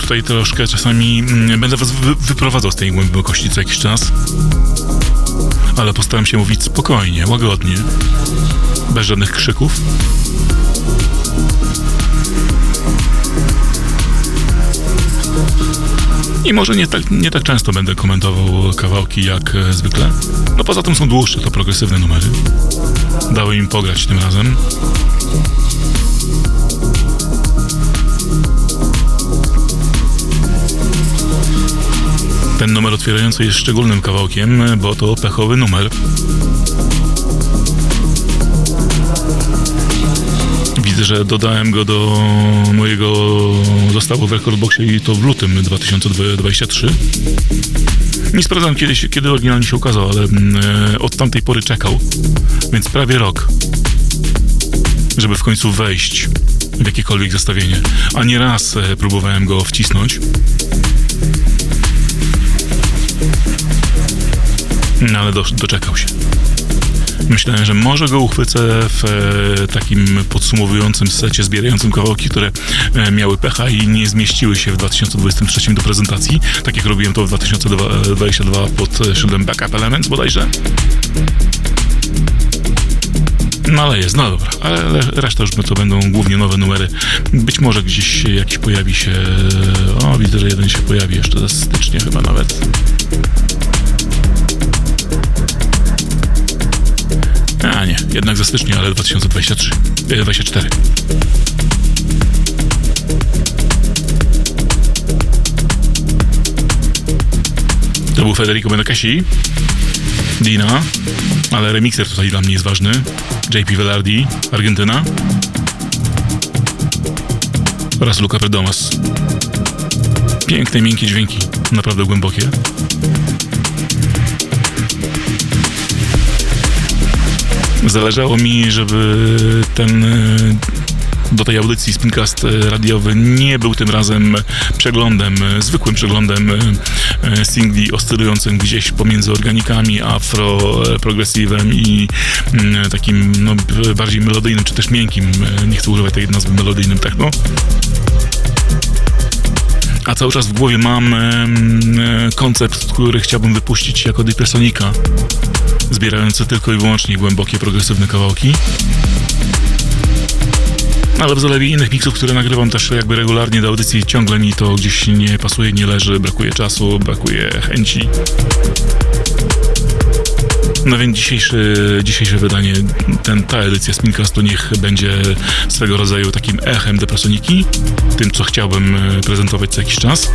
Tutaj troszkę czasami mm, będę was wy wyprowadzał z tej głębokości co jakiś czas. Ale postaram się mówić spokojnie, łagodnie, bez żadnych krzyków. I może nie tak, nie tak często będę komentował kawałki jak e, zwykle. No poza tym są dłuższe, to progresywne numery. Dały im pograć tym razem. Ten numer otwierający jest szczególnym kawałkiem, bo to pechowy numer. Widzę, że dodałem go do mojego zestawu w Recordboxie i to w lutym 2023. Nie sprawdzam kiedy, kiedy oryginalnie się ukazał, ale e, od tamtej pory czekał, więc prawie rok, żeby w końcu wejść w jakiekolwiek zestawienie. A nie raz e, próbowałem go wcisnąć. No ale do, doczekał się. Myślałem, że może go uchwycę w e, takim podsumowującym secie, zbierającym kawałki, które e, miały pecha i nie zmieściły się w 2023 do prezentacji, tak jak robiłem to w 2022 pod szyldem Backup Elements bodajże. No ale jest, no dobra, ale reszta już to będą głównie nowe numery. Być może gdzieś jakiś pojawi się, o widzę, że jeden się pojawi jeszcze ze stycznia chyba nawet. Jednak ze stycznia, ale 2023, 24. To był Federico Benacasi, Dina, ale remixer tutaj dla mnie jest ważny. JP Velardi, Argentyna oraz Luca Perdomas. Piękne, miękkie dźwięki, naprawdę głębokie. Zależało mi, żeby ten do tej audycji Spincast radiowy nie był tym razem przeglądem, zwykłym przeglądem e, singli oscylującym gdzieś pomiędzy organikami, afro, progresywem i mm, takim no, bardziej melodyjnym, czy też miękkim, e, nie chcę używać tej nazwy melodyjnym techno. A cały czas w głowie mam e, koncept, który chciałbym wypuścić jako Depressonika zbierający tylko i wyłącznie głębokie, progresywne kawałki. Ale w zalewie innych miksów, które nagrywam też jakby regularnie do audycji, ciągle mi to gdzieś nie pasuje, nie leży, brakuje czasu, brakuje chęci. No więc dzisiejszy, dzisiejsze wydanie, ten, ta edycja Spincastu niech będzie swego rodzaju takim echem depresoniki, tym co chciałbym e, prezentować co jakiś czas.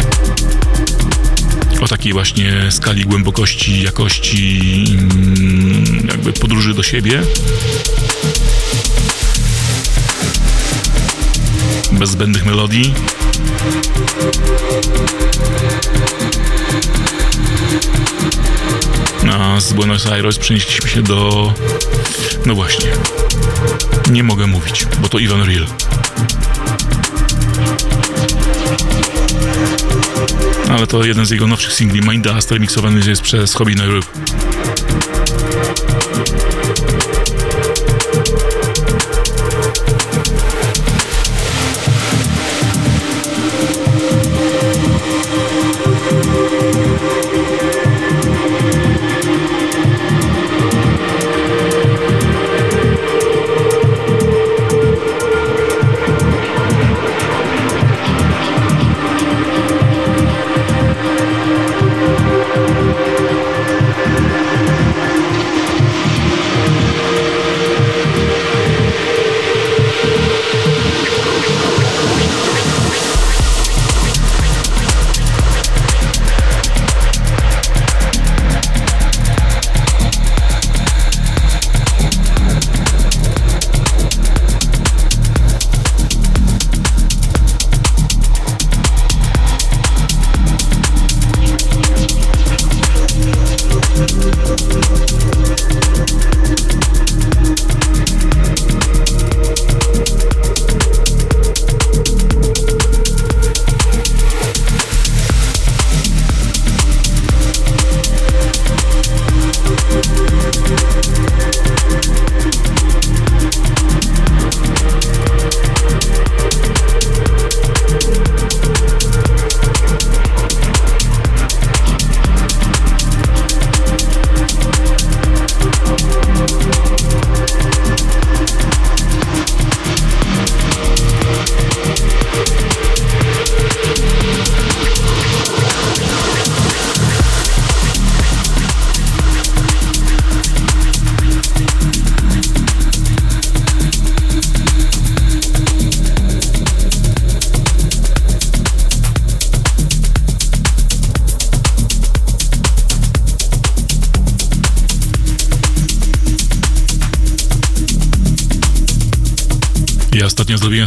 O takiej właśnie skali głębokości, jakości, mm, jakby podróży do siebie. Bez zbędnych melodii. A z Buenos Aires przenieśliśmy się do... No właśnie. Nie mogę mówić, bo to Ivan Real. Ale to jeden z jego nowszych singli, Mind Dust, remixowany jest przez Hobby Nairobi.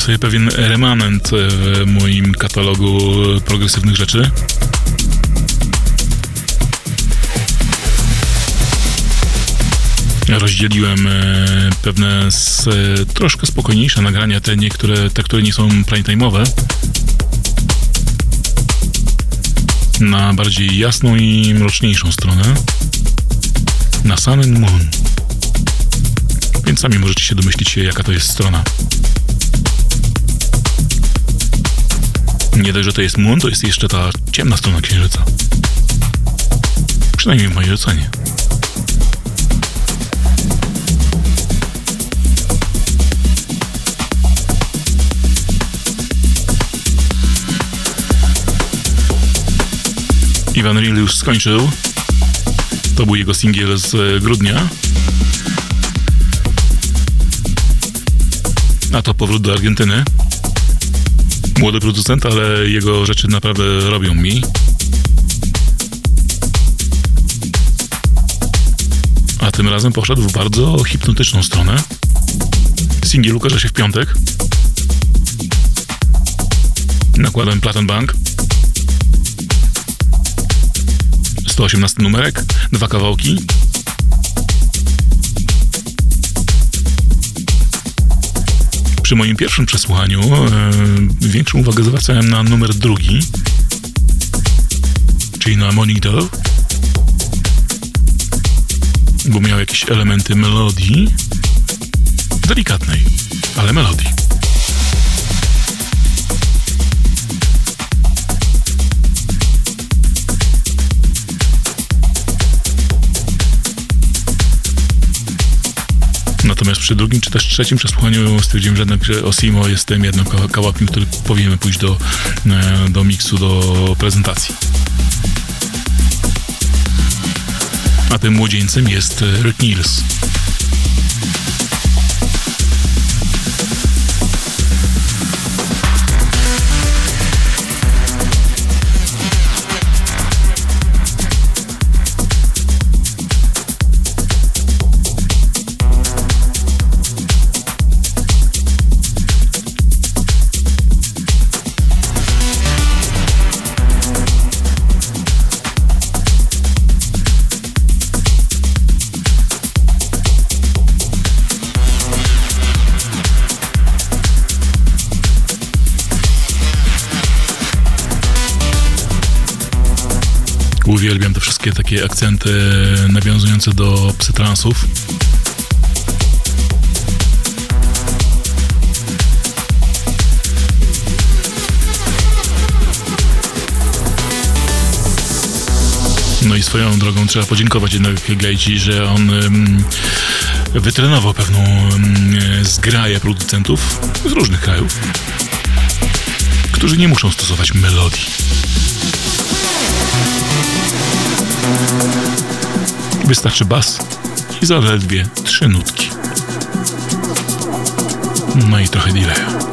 Sobie pewien remanent w moim katalogu progresywnych rzeczy. Rozdzieliłem e, pewne z, e, troszkę spokojniejsze nagrania, te niektóre, te, które nie są prime time'owe, na bardziej jasną i mroczniejszą stronę, na Sun and Moon. Więc sami możecie się domyślić, jaka to jest strona. Nie dość, że to jest Moon, to jest jeszcze ta ciemna strona Księżyca. Przynajmniej w mojej ocenie. Iwan Real już skończył. To był jego singiel z grudnia. A to powrót do Argentyny młody producent, ale jego rzeczy naprawdę robią mi. A tym razem poszedł w bardzo hipnotyczną stronę. Singiel ukaże się w piątek. Nakładem Platen Bank. 118 numerek, dwa kawałki. Przy moim pierwszym przesłuchaniu e, większą uwagę zwracałem na numer drugi, czyli na Monitor, bo miał jakieś elementy melodii, delikatnej, ale melodii. Natomiast przy drugim czy też trzecim przesłuchaniu stwierdziłem, że jednak Osimo jest tym kawałkiem, który powinienem pójść do, e, do miksu, do prezentacji. a tym młodzieńcem jest Rick Niels. Uwielbiam te wszystkie takie akcenty nawiązujące do psytransów. No i swoją drogą trzeba podziękować jednak Gajci, że on wytrenował pewną um, zgraję producentów z różnych krajów, którzy nie muszą stosować melodii. Wystarczy bas i zaledwie trzy nutki. No i trochę delaya.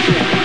dalej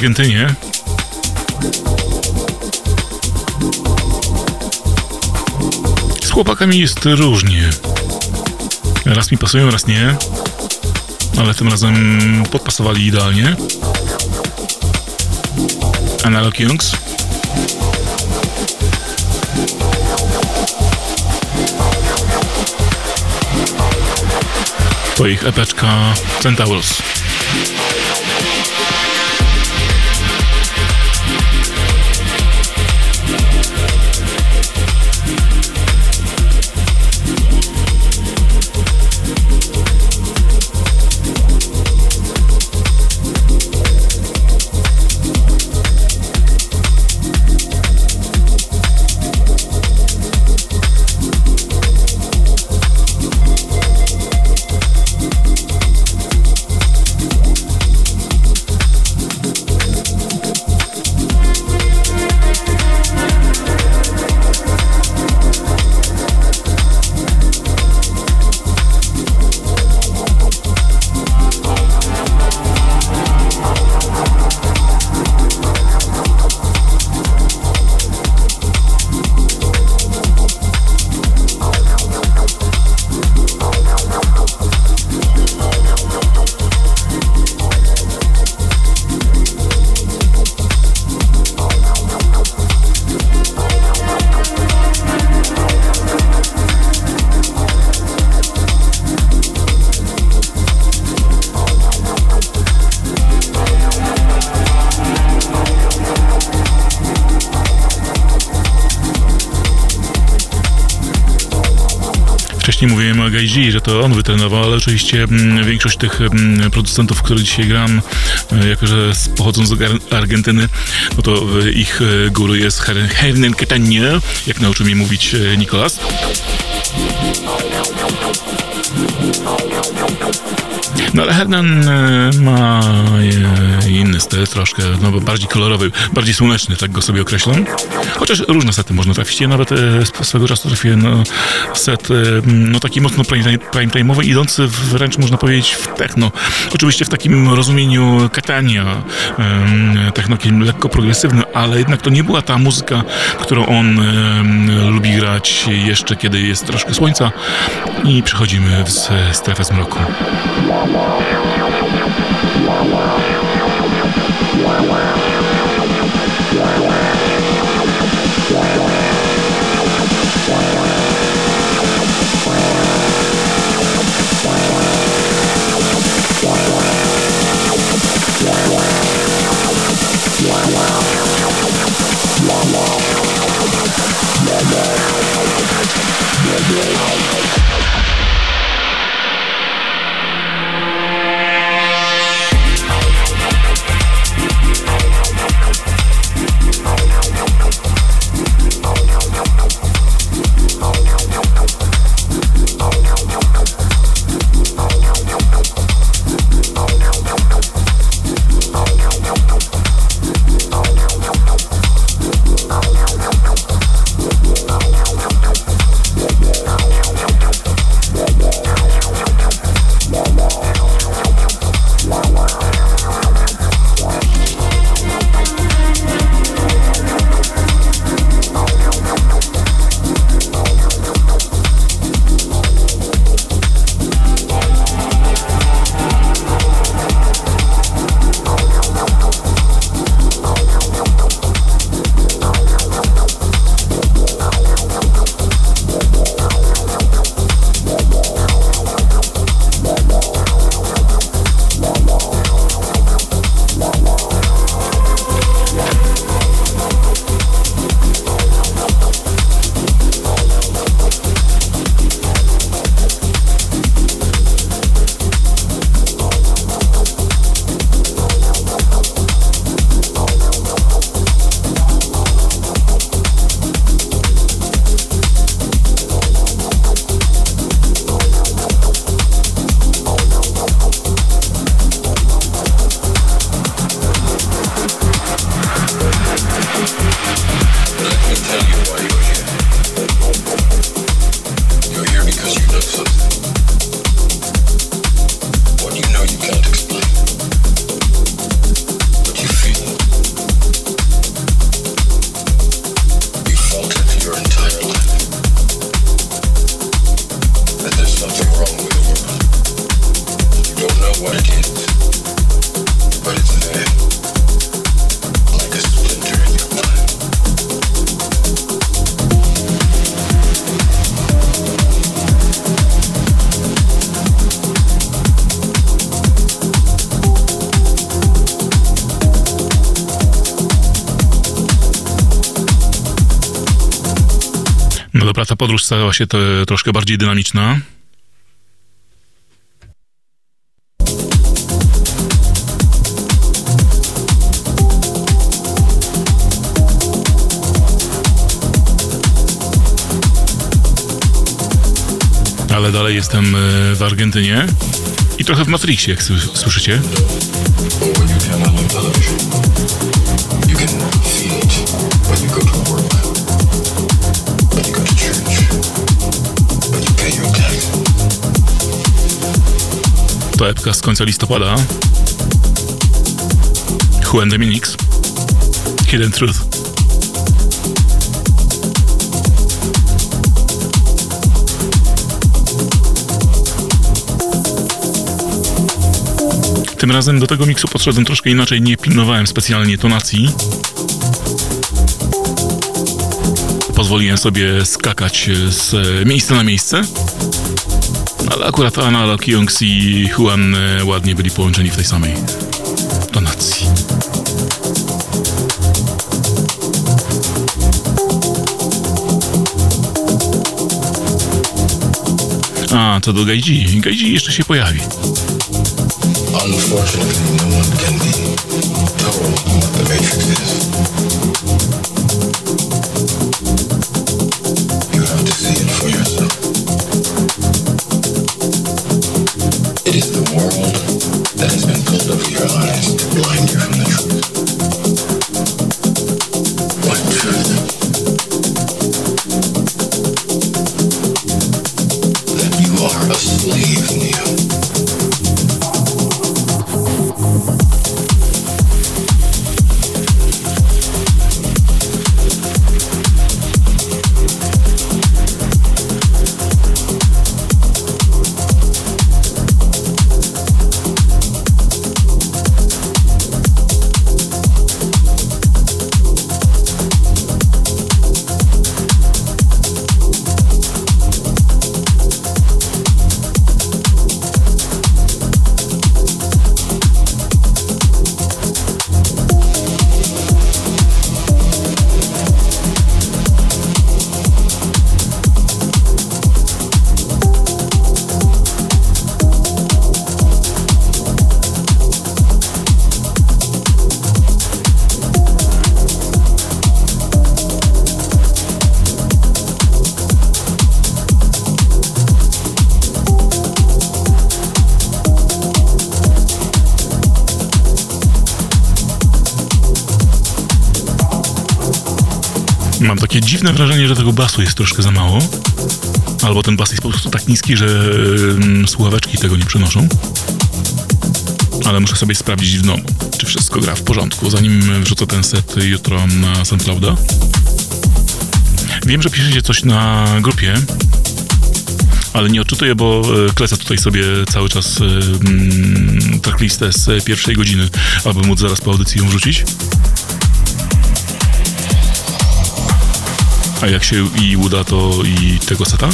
Argentynie. Z chłopakami jest różnie. Raz mi pasują, raz nie. Ale tym razem podpasowali idealnie. Analog Youngs. To ich epeczka Centaurus. Wcześniej mówiłem o Gaiji, że to on wytrenował, ale oczywiście mm, większość tych mm, producentów, które dzisiaj gram, e, jako że pochodzą z Argentyny, no to e, ich e, guru jest Hernan Catania, jak nauczył mnie mówić Nikolas. No ale Hernan e, ma e, inny styl, troszkę no, bardziej kolorowy, bardziej słoneczny, tak go sobie określę. Chociaż różne sety można trafić. Ja nawet e, swego czasu trafiłem na set no, taki mocno prime, prime time'owy, idący wręcz można powiedzieć w techno. Oczywiście w takim rozumieniu Catania, technokiem lekko progresywnym, ale jednak to nie była ta muzyka, którą on lubi grać jeszcze kiedy jest troszkę słońca i przechodzimy w strefę zmroku. Wow, wow. Podróż stała się to troszkę bardziej dynamiczna. Ale dalej jestem e, w Argentynie i trochę w Matrixie, jak słyszycie. to epka z końca listopada. Juan Dominix. Hidden Truth. Tym razem do tego miksu podszedłem troszkę inaczej, nie pilnowałem specjalnie tonacji. Pozwoliłem sobie skakać z miejsca na miejsce. Ale akurat Analog Youngs i Juan e, ładnie byli połączeni w tej samej tonacji. A, co do Gajdzi. Gajdzi jeszcze się pojawi. Unfortunately, no one can be told what the Matrix is. Dziwne wrażenie, że tego basu jest troszkę za mało. Albo ten bas jest po prostu tak niski, że mm, słuchaweczki tego nie przenoszą. Ale muszę sobie sprawdzić w domu, czy wszystko gra w porządku, zanim wrzucę ten set jutro na SoundClouda. Wiem, że piszecie coś na grupie, ale nie odczytuję, bo e, klecę tutaj sobie cały czas e, mm, tracklistę z pierwszej godziny, aby móc zaraz po audycji ją wrzucić. A jak się i uda, to i tego seta?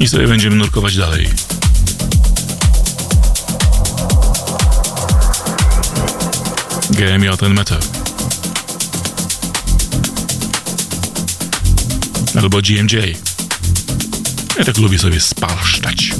I sobie będziemy nurkować dalej. Out and Matter. Albo GMJ. Ja tak lubię sobie spalszczać.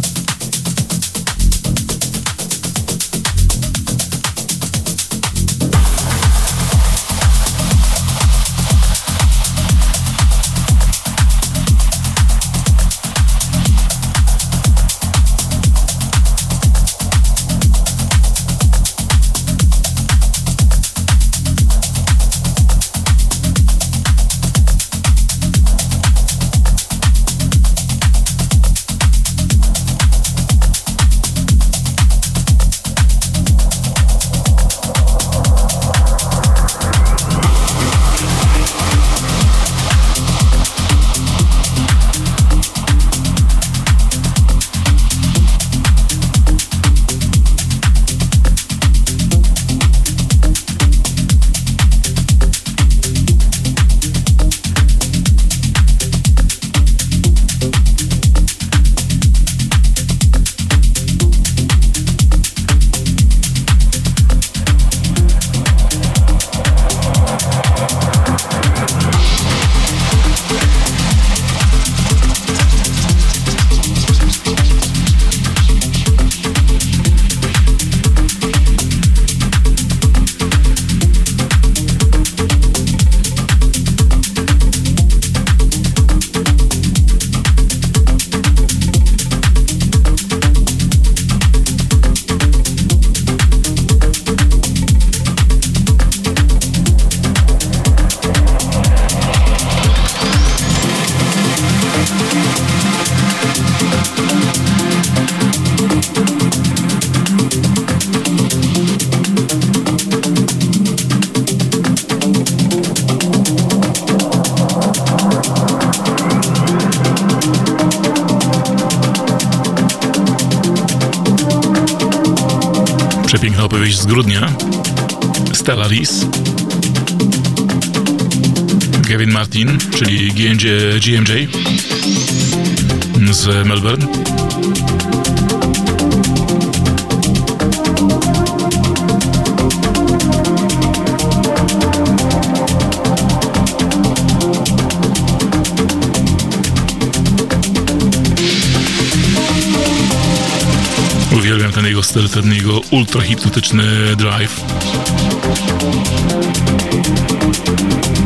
Ultra hipnotyczny drive.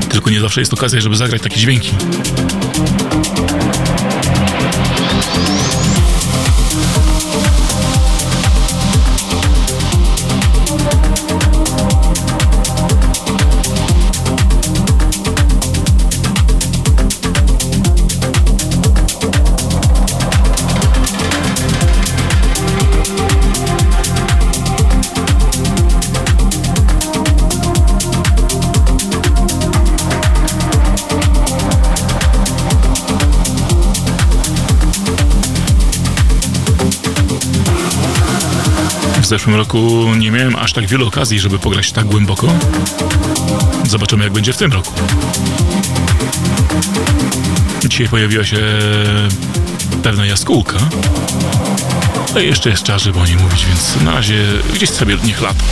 Tylko nie zawsze jest okazja, żeby zagrać takie dźwięki. W zeszłym roku nie miałem aż tak wielu okazji, żeby pograć tak głęboko. Zobaczymy, jak będzie w tym roku. Dzisiaj pojawiła się pewna jaskółka. Ale jeszcze jest czas, żeby o niej mówić, więc na razie gdzieś sobie niech lata.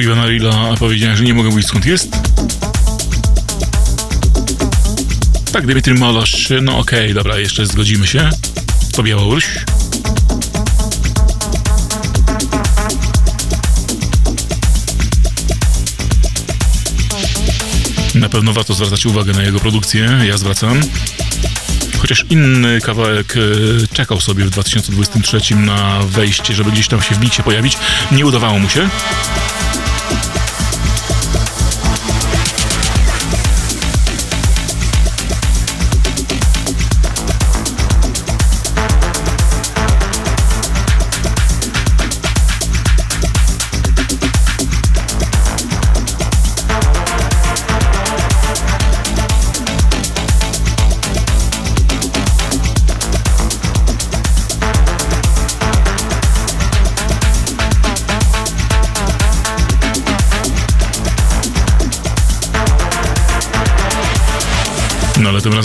Jak w przypadku Iwana Rilla powiedziałem, że nie mogę mówić skąd jest. Tak, Dimitri Molosz, no okej, okay, dobra, jeszcze zgodzimy się. To Białoruś. Na pewno warto zwracać uwagę na jego produkcję, ja zwracam. Chociaż inny kawałek czekał sobie w 2023 na wejście, żeby gdzieś tam się w miksie pojawić, nie udawało mu się. Ale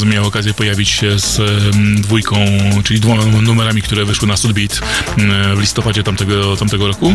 miał okazję pojawić się z dwójką, czyli dwoma numerami, które wyszły na Sudbeat w listopadzie tamtego, tamtego roku.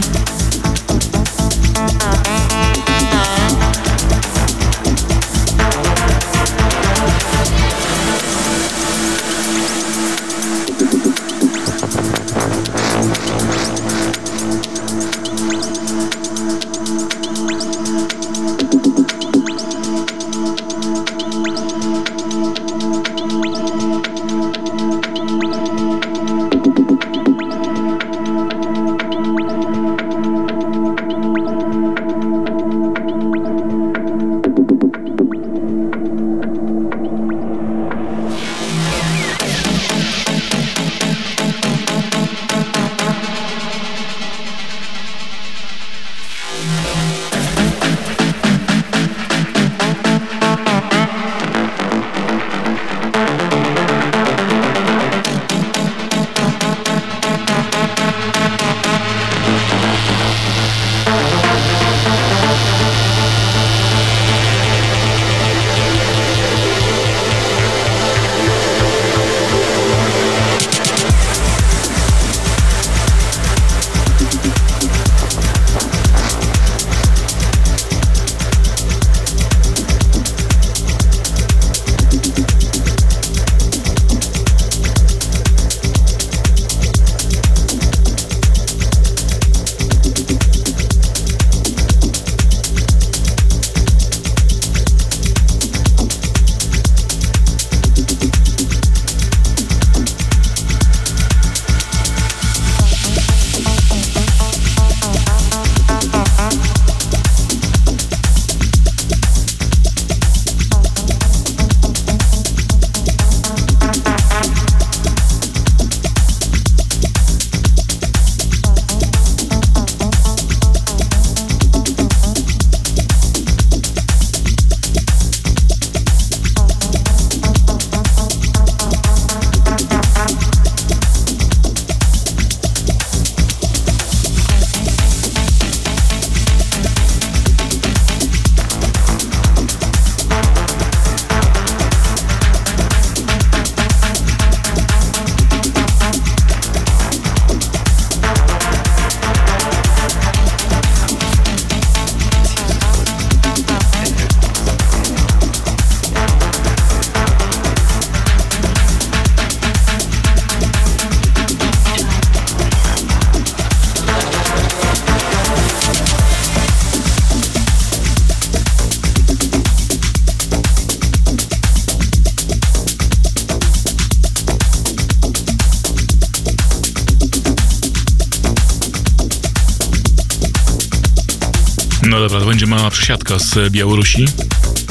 Przesiadka z Białorusi,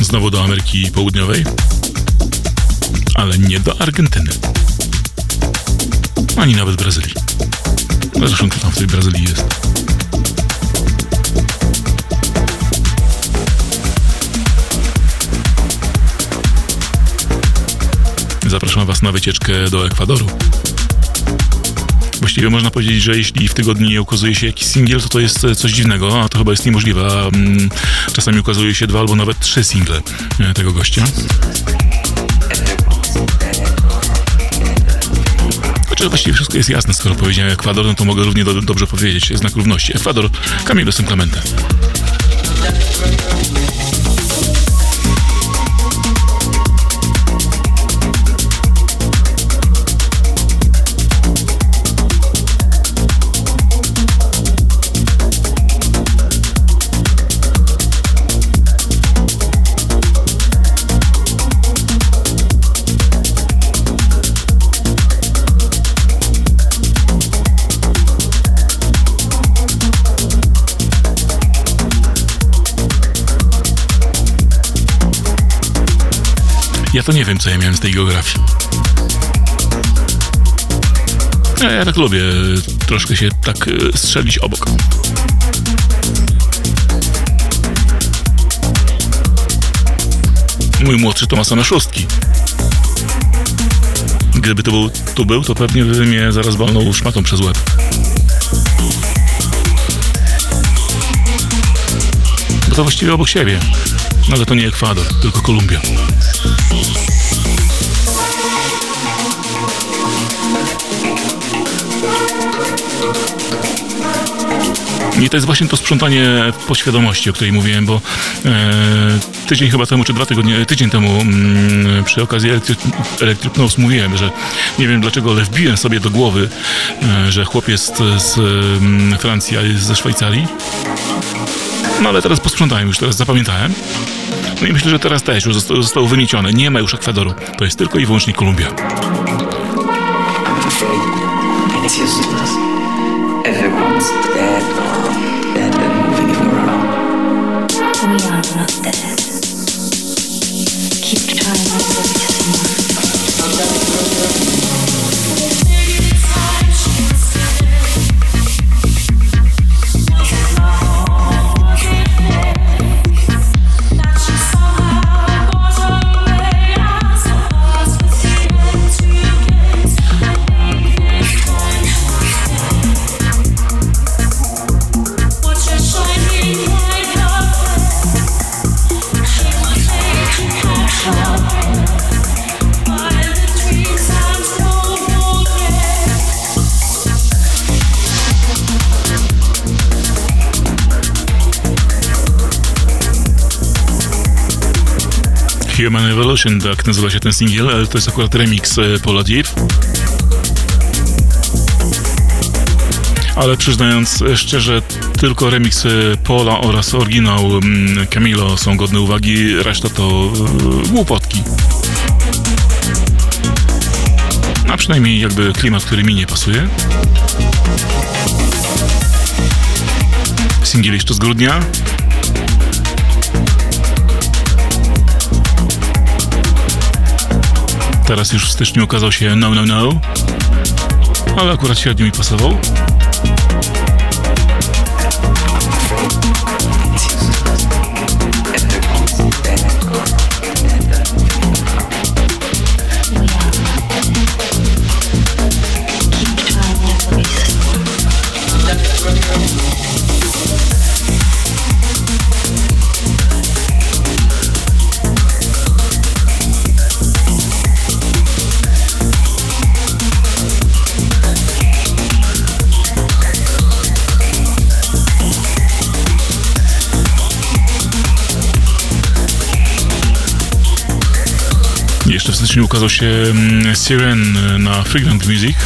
znowu do Ameryki Południowej, ale nie do Argentyny, ani nawet Brazylii. Zresztą kto tam w tej Brazylii jest? Zapraszam Was na wycieczkę do Ekwadoru. Właściwie można powiedzieć, że jeśli w tygodniu nie ukazuje się jakiś singiel, to to jest coś dziwnego, a to chyba jest niemożliwe. Mm, czasami ukazuje się dwa albo nawet trzy single e, tego gościa. Chociaż właściwie wszystko jest jasne, skoro powiedziałem Ekwador, no to mogę równie do, dobrze powiedzieć znak równości. Ekwador, Camilo Simplemente. Ja to nie wiem, co ja miałem z tej geografii. Ja, ja tak lubię troszkę się tak e, strzelić obok. Mój młodszy to ma szóstki. Gdyby to był, tu był, to pewnie by mnie zaraz walnął szmatą przez łeb. Bo to właściwie obok siebie. No ale to nie Ekwador, tylko Kolumbia. I to jest właśnie to sprzątanie poświadomości, o której mówiłem, bo e, tydzień chyba temu, czy dwa tygodnie, tydzień temu mm, przy okazji Electric mówiłem, że nie wiem dlaczego, ale wbiłem sobie do głowy, e, że chłop jest z mm, Francji, a jest ze Szwajcarii. No ale teraz posprzątałem już, teraz zapamiętałem. No i myślę, że teraz też już zostało wymiecione. Nie ma już Ekwadoru. To jest tylko i wyłącznie Kolumbia. It's useless. Everyone's Human Evolution, tak nazywa się ten singiel, ale to jest akurat remix e, Deep. Ale przyznając szczerze, tylko remix e, Paula oraz oryginał mm, Camilo są godne uwagi, reszta to e, głupotki. A przynajmniej jakby klimat, który mi nie pasuje. Singiel jeszcze z grudnia, Teraz już w styczniu okazał się No No No, ale akurat średnio mi pasował. Styczniu ukazał się mm, Siren na Freeland Music.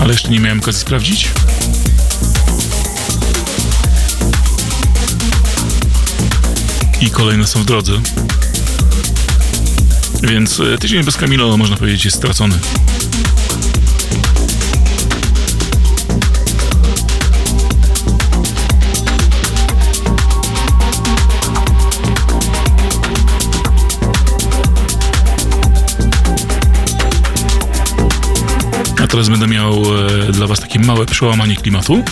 Ale jeszcze nie miałem okazji sprawdzić. I kolejne są w drodze. Więc e, tydzień bez Camilo, można powiedzieć, jest stracony. Teraz będę miał e, dla Was takie małe przełamanie klimatu,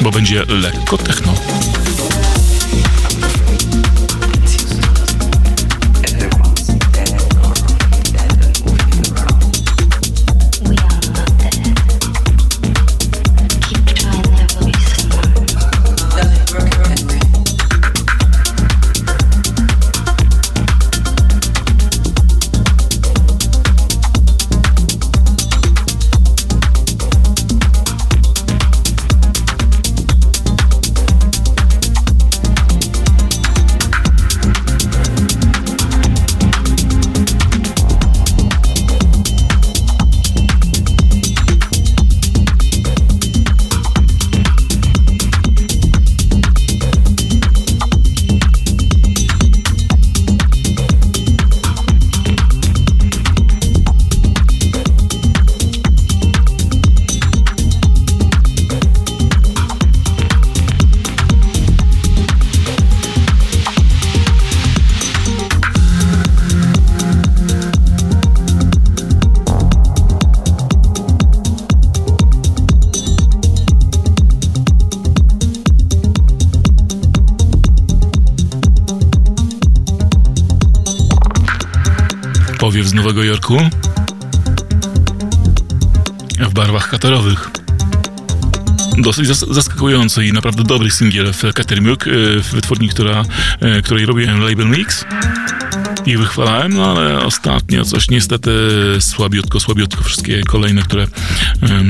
bo będzie lekko techno. Nowego Jorku w barwach katorowych. Dosyć zas- zaskakujący i naprawdę dobry singiel w Catermilk, w wytwórni, która, e, której robiłem label mix i wychwalałem, no ale ostatnio coś niestety słabiutko, słabiutko. Wszystkie kolejne, które,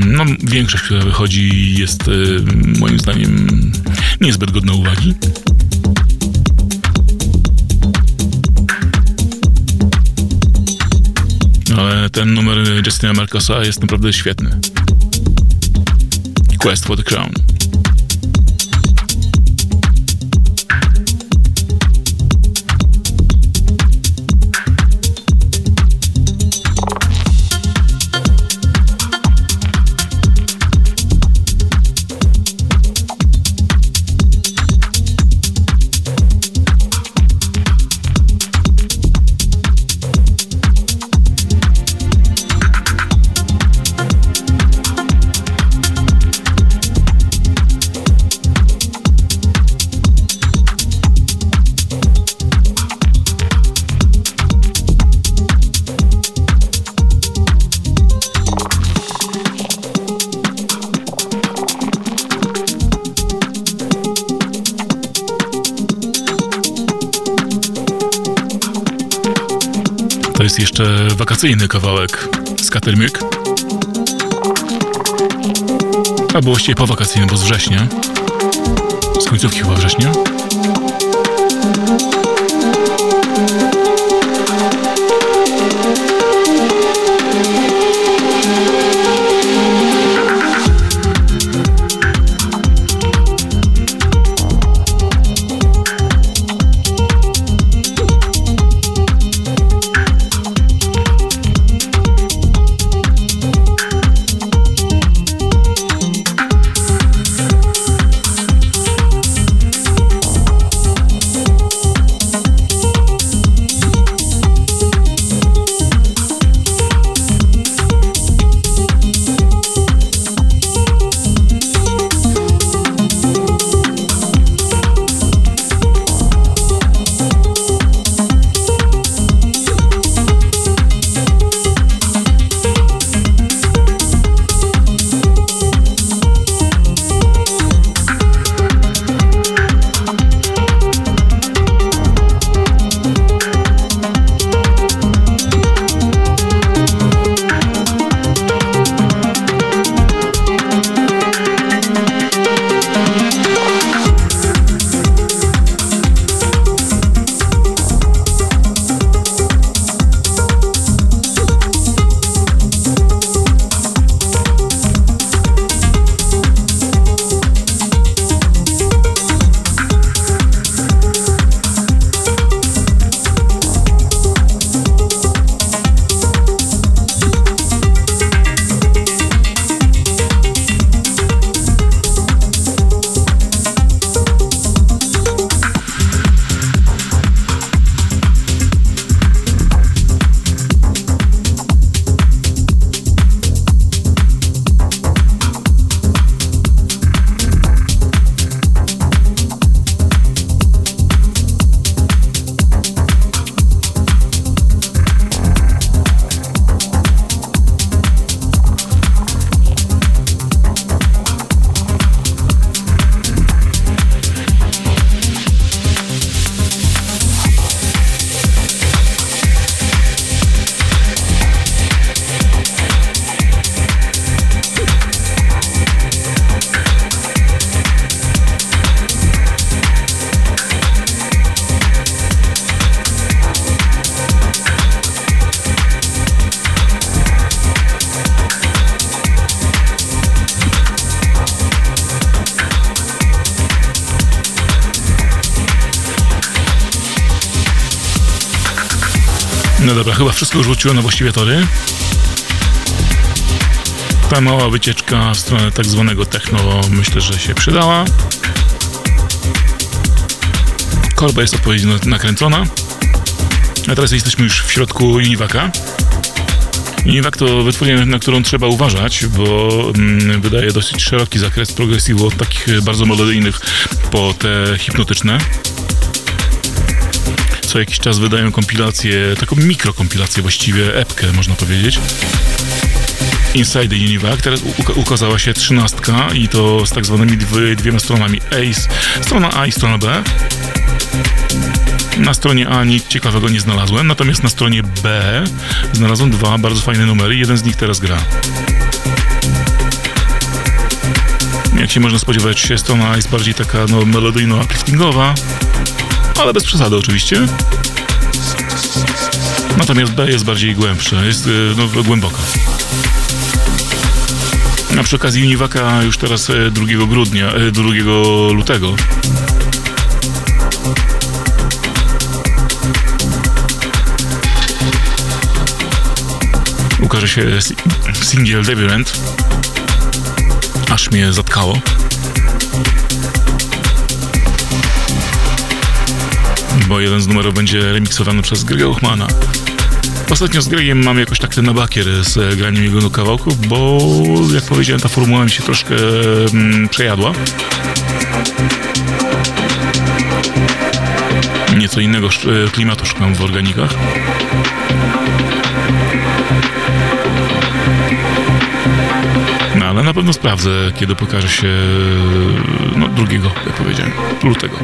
no większość, która wychodzi jest e, moim zdaniem niezbyt godna uwagi. Ten numer Justina Marcosa jest naprawdę świetny. Quest for the Crown. Jest jeszcze wakacyjny kawałek z Catermilk. Albo właściwie po wakacyjnym, bo z września. Z końcówki chyba września. Chyba wszystko już wróciło na właściwe tory. Ta mała wycieczka w stronę tak zwanego techno myślę, że się przydała. Korba jest odpowiednio nakręcona. A teraz jesteśmy już w środku Uniwaka. Uniwak to wytwórnia, na którą trzeba uważać, bo mm, wydaje dosyć szeroki zakres progresywu od takich bardzo melodyjnych po te hipnotyczne. Co jakiś czas wydają kompilację, taką mikrokompilację właściwie, epkę można powiedzieć. Inside the Univac. Teraz ukazała się trzynastka i to z tak zwanymi dwie, dwiema stronami A, strona A i strona B. Na stronie A nic ciekawego nie znalazłem, natomiast na stronie B znalazłem dwa bardzo fajne numery. Jeden z nich teraz gra. Jak się można spodziewać, strona A jest bardziej taka no, melodyjno-upliftingowa, ale bez przesady oczywiście. Natomiast B jest bardziej głębsza, jest e, no, głęboka. A przy okazji Uniwaka już teraz e, 2 grudnia, e, 2 lutego ukaże się si- singiel Devirant. Aż mnie zatkało. Bo jeden z numerów będzie remiksowany przez Grega Uchmana. Ostatnio z Gregiem mam jakoś tak ten nabakier z e, graniem jego kawałków, bo jak powiedziałem, ta formuła mi się troszkę mm, przejadła. Nieco innego e, klimatu szukam w organikach. Na pewno sprawdzę, kiedy pokaże się no, drugiego, jak powiedziałem, lutego.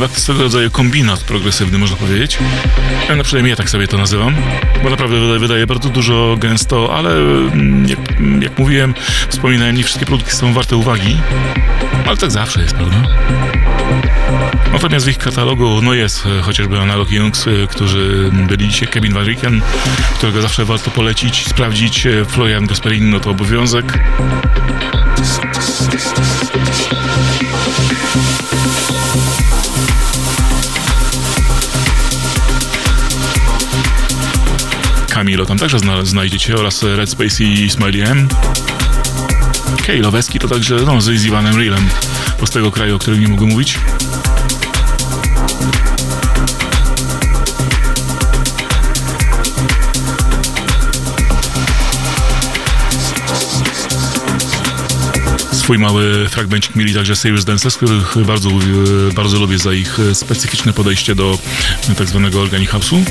Univac to swego rodzaju kombinat progresywny, można powiedzieć. Ja no przynajmniej ja tak sobie to nazywam, bo naprawdę wydaje, bardzo dużo gęsto, ale mm, jak, jak mówiłem, wspominałem, nie wszystkie produkty są warte uwagi, ale tak zawsze jest, prawda? Natomiast w ich katalogu no jest e, chociażby Analog Jungs, e, którzy byli dzisiaj, Kevin Varikian, którego zawsze warto polecić, sprawdzić, e, Florian Gasperini, no to obowiązek. Tam także zna, znajdziecie oraz Red Space i Smiley M. Kej Loweski to także no, z, Iwanem Reelem, bo z tego kraju, o którym nie mogę mówić. Swój mały fragmencik mieli także Serious Dancers, których bardzo, lubię- bardzo lubię za ich specyficzne podejście do tak zwanego organic house'u.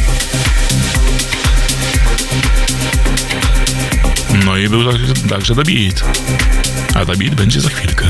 I był także, The Beat. A The Beat będzie za chwilkę.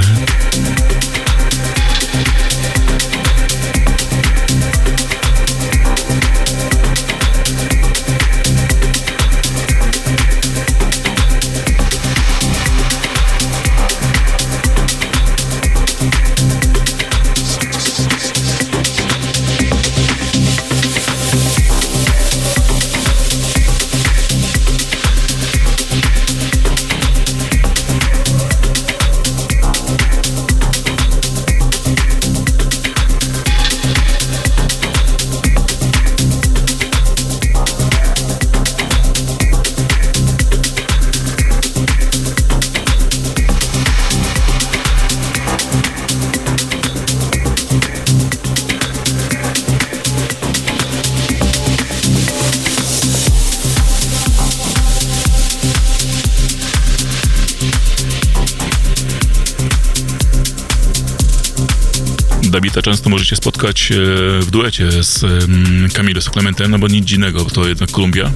Możecie spotkać e, w duecie z em, Camilo Clemente, no bo nic dziwnego, to jednak Kolumbia.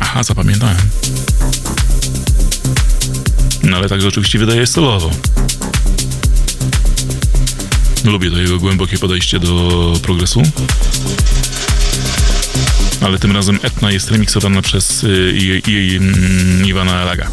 Aha, zapamiętałem. No ale także oczywiście wydaje solowo. Lubię to jego głębokie podejście do progresu. Ale tym razem Etna jest remiksowana przez y, i, i, mm, Iwana Laga.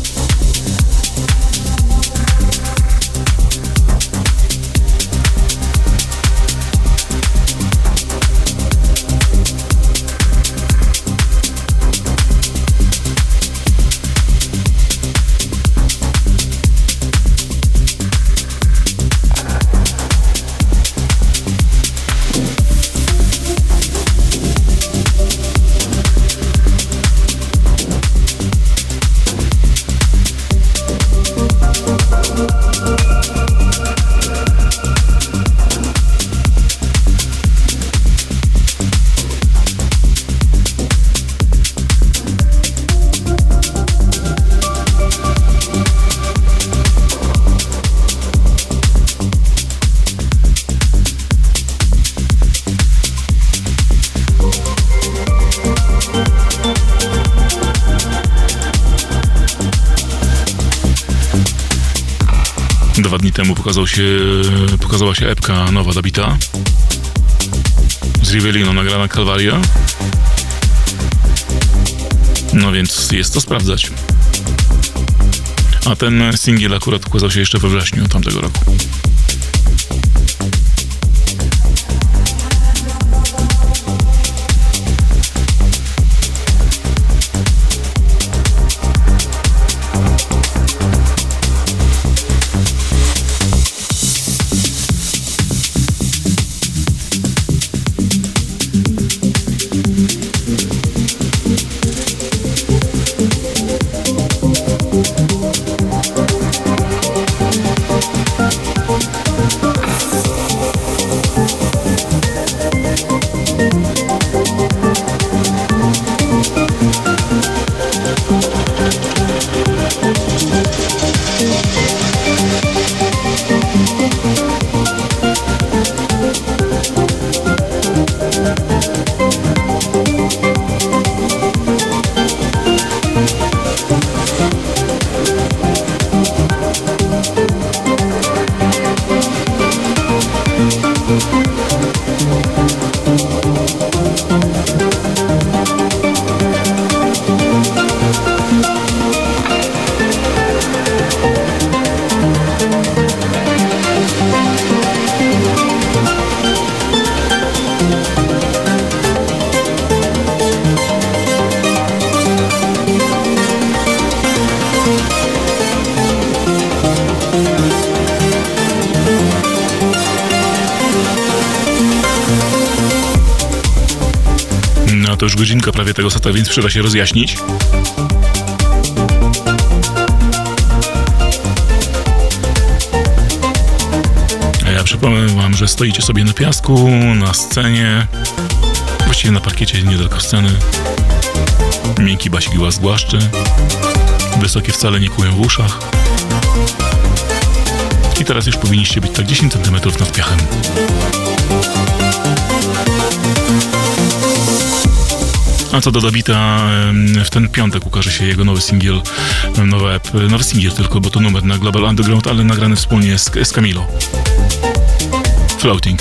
Się, pokazała się epka nowa Dabita z Rivellino nagrana Calvaria. No więc jest to sprawdzać. A ten singiel akurat ukazał się jeszcze we wrześniu tamtego roku. Już godzinka prawie tego seta, więc przyda się rozjaśnić. A ja przypomnę wam, że stoicie sobie na piasku, na scenie, właściwie na parkiecie niedaleko sceny. Miękki basik was głaszczy, wysokie wcale nie kłują w uszach. I teraz już powinniście być tak 10 cm nad piachem. A co do Dabita, em, w ten piątek ukaże się jego nowy singiel, nowy ep, nowy singiel tylko, bo to numer na Global Underground, ale nagrany wspólnie z, z Camilo. Floating.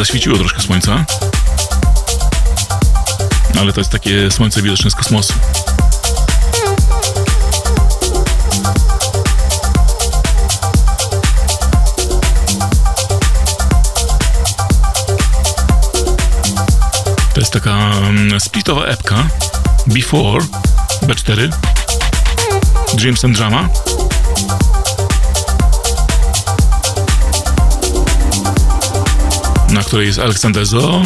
Zaświeciło troszkę słońca. Ale to jest takie słońce widoczne z kosmosu. To jest taka mm, splitowa epka Before B4 Dreams and Drama na której jest Alexander Zo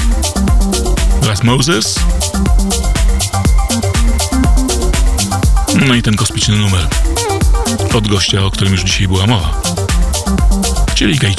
oraz Moses. No i ten kosmiczny numer od gościa, o którym już dzisiaj była mowa. Czyli Gaichi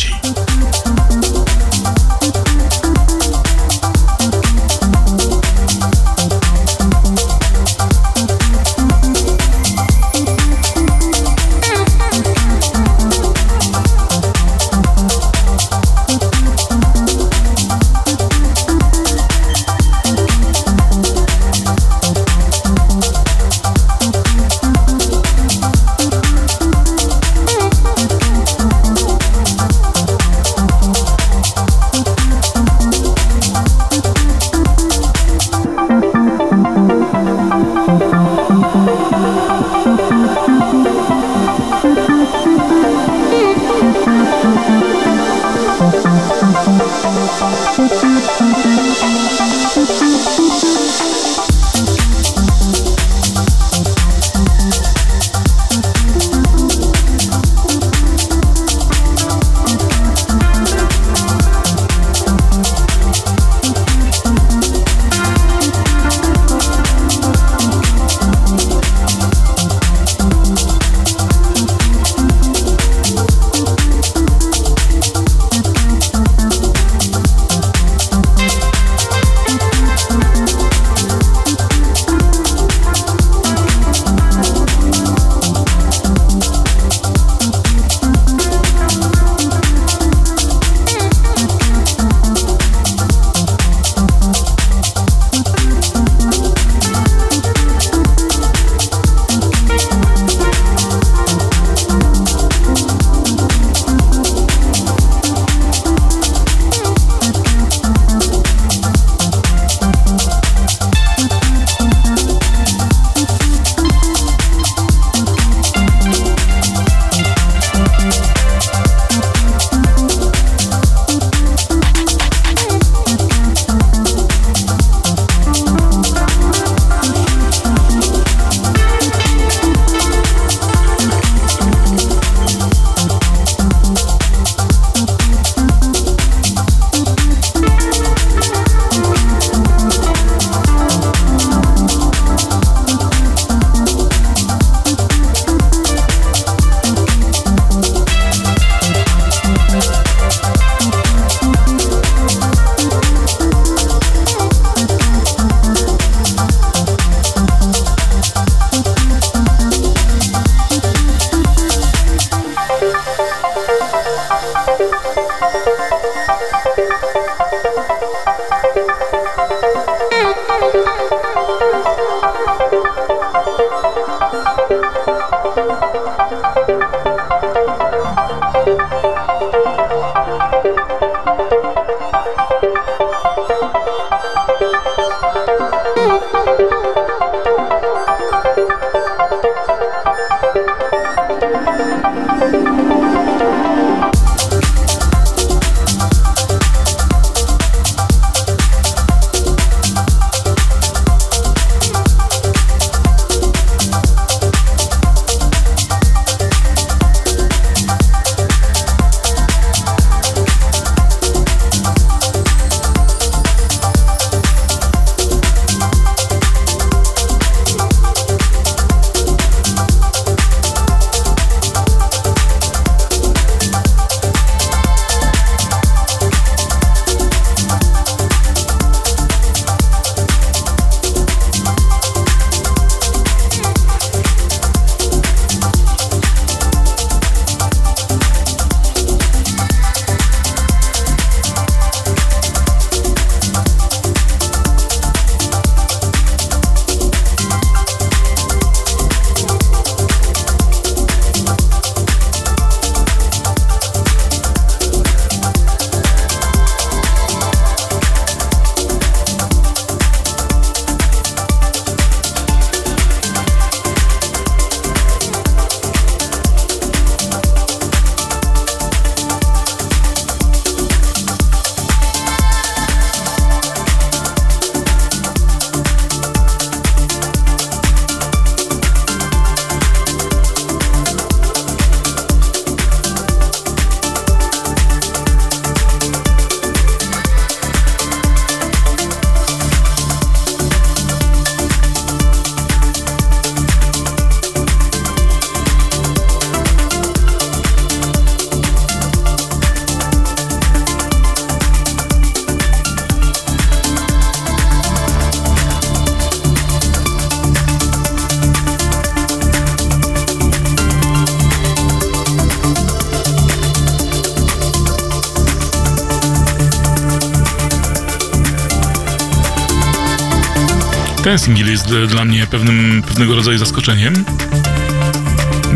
Ten singiel jest dla mnie pewnym, pewnego rodzaju zaskoczeniem,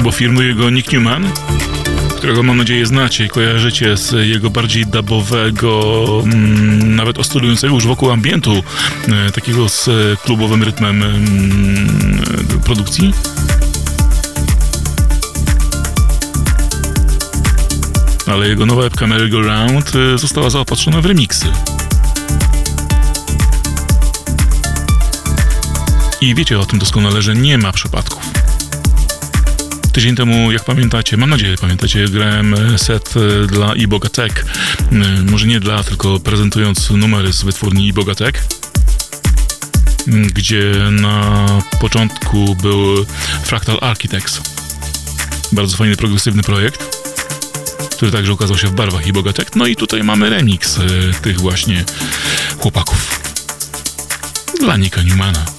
bo firmuje go Nick Newman, którego mam nadzieję znacie i kojarzycie z jego bardziej dubowego, mm, nawet oscylującego już wokół ambientu, e, takiego z klubowym rytmem mm, produkcji. Ale jego nowa epka Merry Go Round e, została zaopatrzona w remiksy. I wiecie o tym doskonale, że nie ma przypadków. Tydzień temu, jak pamiętacie, mam nadzieję, pamiętacie, grałem set e, dla iBogatek. E, Może nie dla, tylko prezentując numery z wytwórni iBogatek. Gdzie na początku był Fractal Architects. Bardzo fajny, progresywny projekt, który także ukazał się w barwach iBogatek. No i tutaj mamy remix e, tych właśnie chłopaków. Dla Nika Newmana.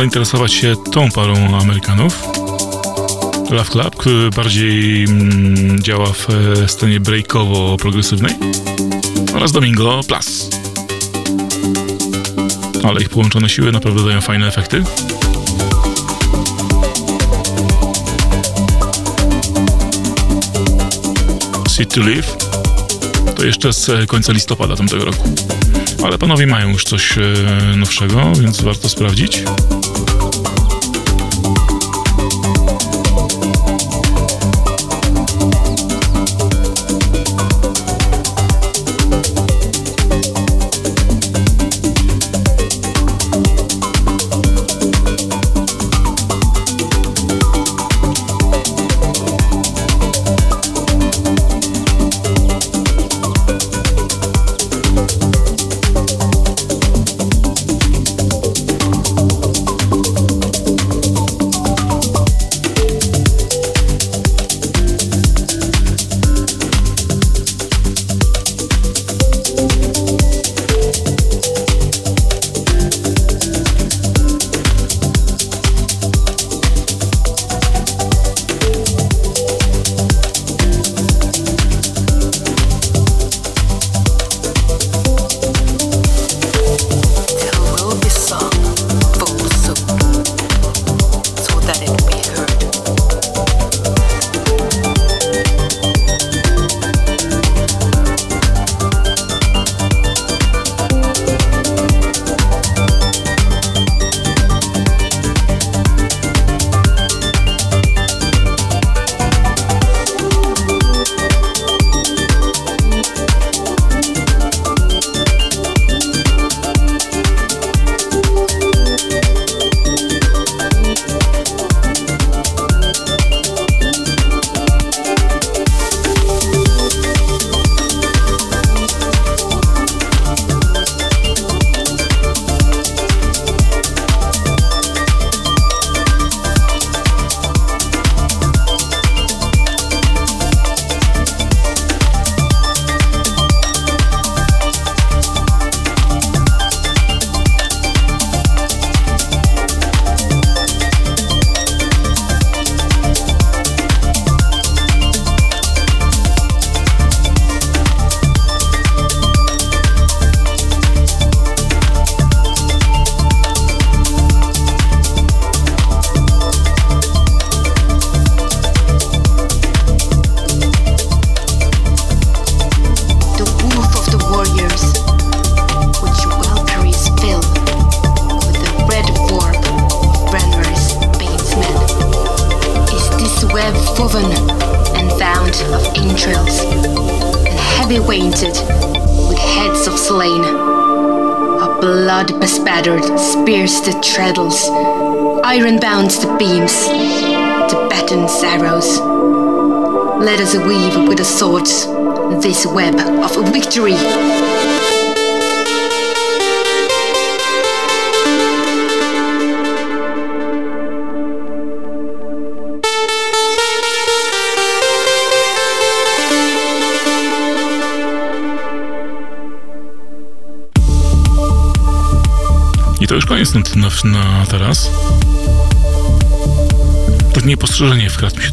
Zainteresować się tą parą Amerykanów. Love Club, który bardziej mm, działa w e, scenie breakowo-progresywnej oraz Domingo Plus. Ale ich połączone siły naprawdę dają fajne efekty. Sit to Live to jeszcze z e, końca listopada tamtego roku. Ale panowie mają już coś e, nowszego, więc warto sprawdzić.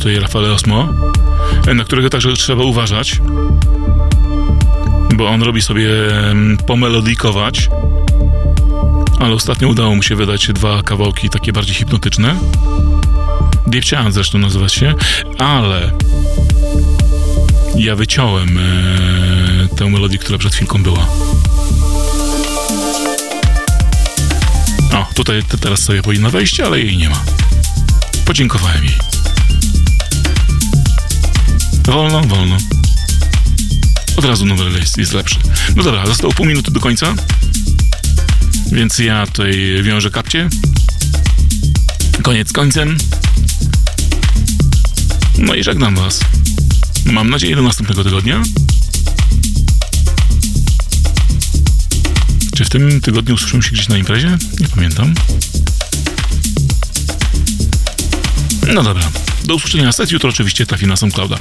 Tutaj Rafael Osmo, na którego także trzeba uważać, bo on robi sobie pomelodikować, ale ostatnio udało mu się wydać dwa kawałki takie bardziej hipnotyczne. Diepcian zresztą nazywa się, ale ja wyciąłem e, tę melodię, która przed chwilką była. O, tutaj te- teraz sobie powinna wejść, ale jej nie ma. Podziękowałem jej. Wolno, wolno. Od razu numer jest, jest lepszy. No dobra, zostało pół minuty do końca. Więc ja tutaj wiążę kapcie. Koniec końcem. No i żegnam was. Mam nadzieję do następnego tygodnia. Czy w tym tygodniu usłyszymy się gdzieś na imprezie? Nie pamiętam. No dobra. Do usłyszenia na sesji, jutro oczywiście trafi na SoundClouda.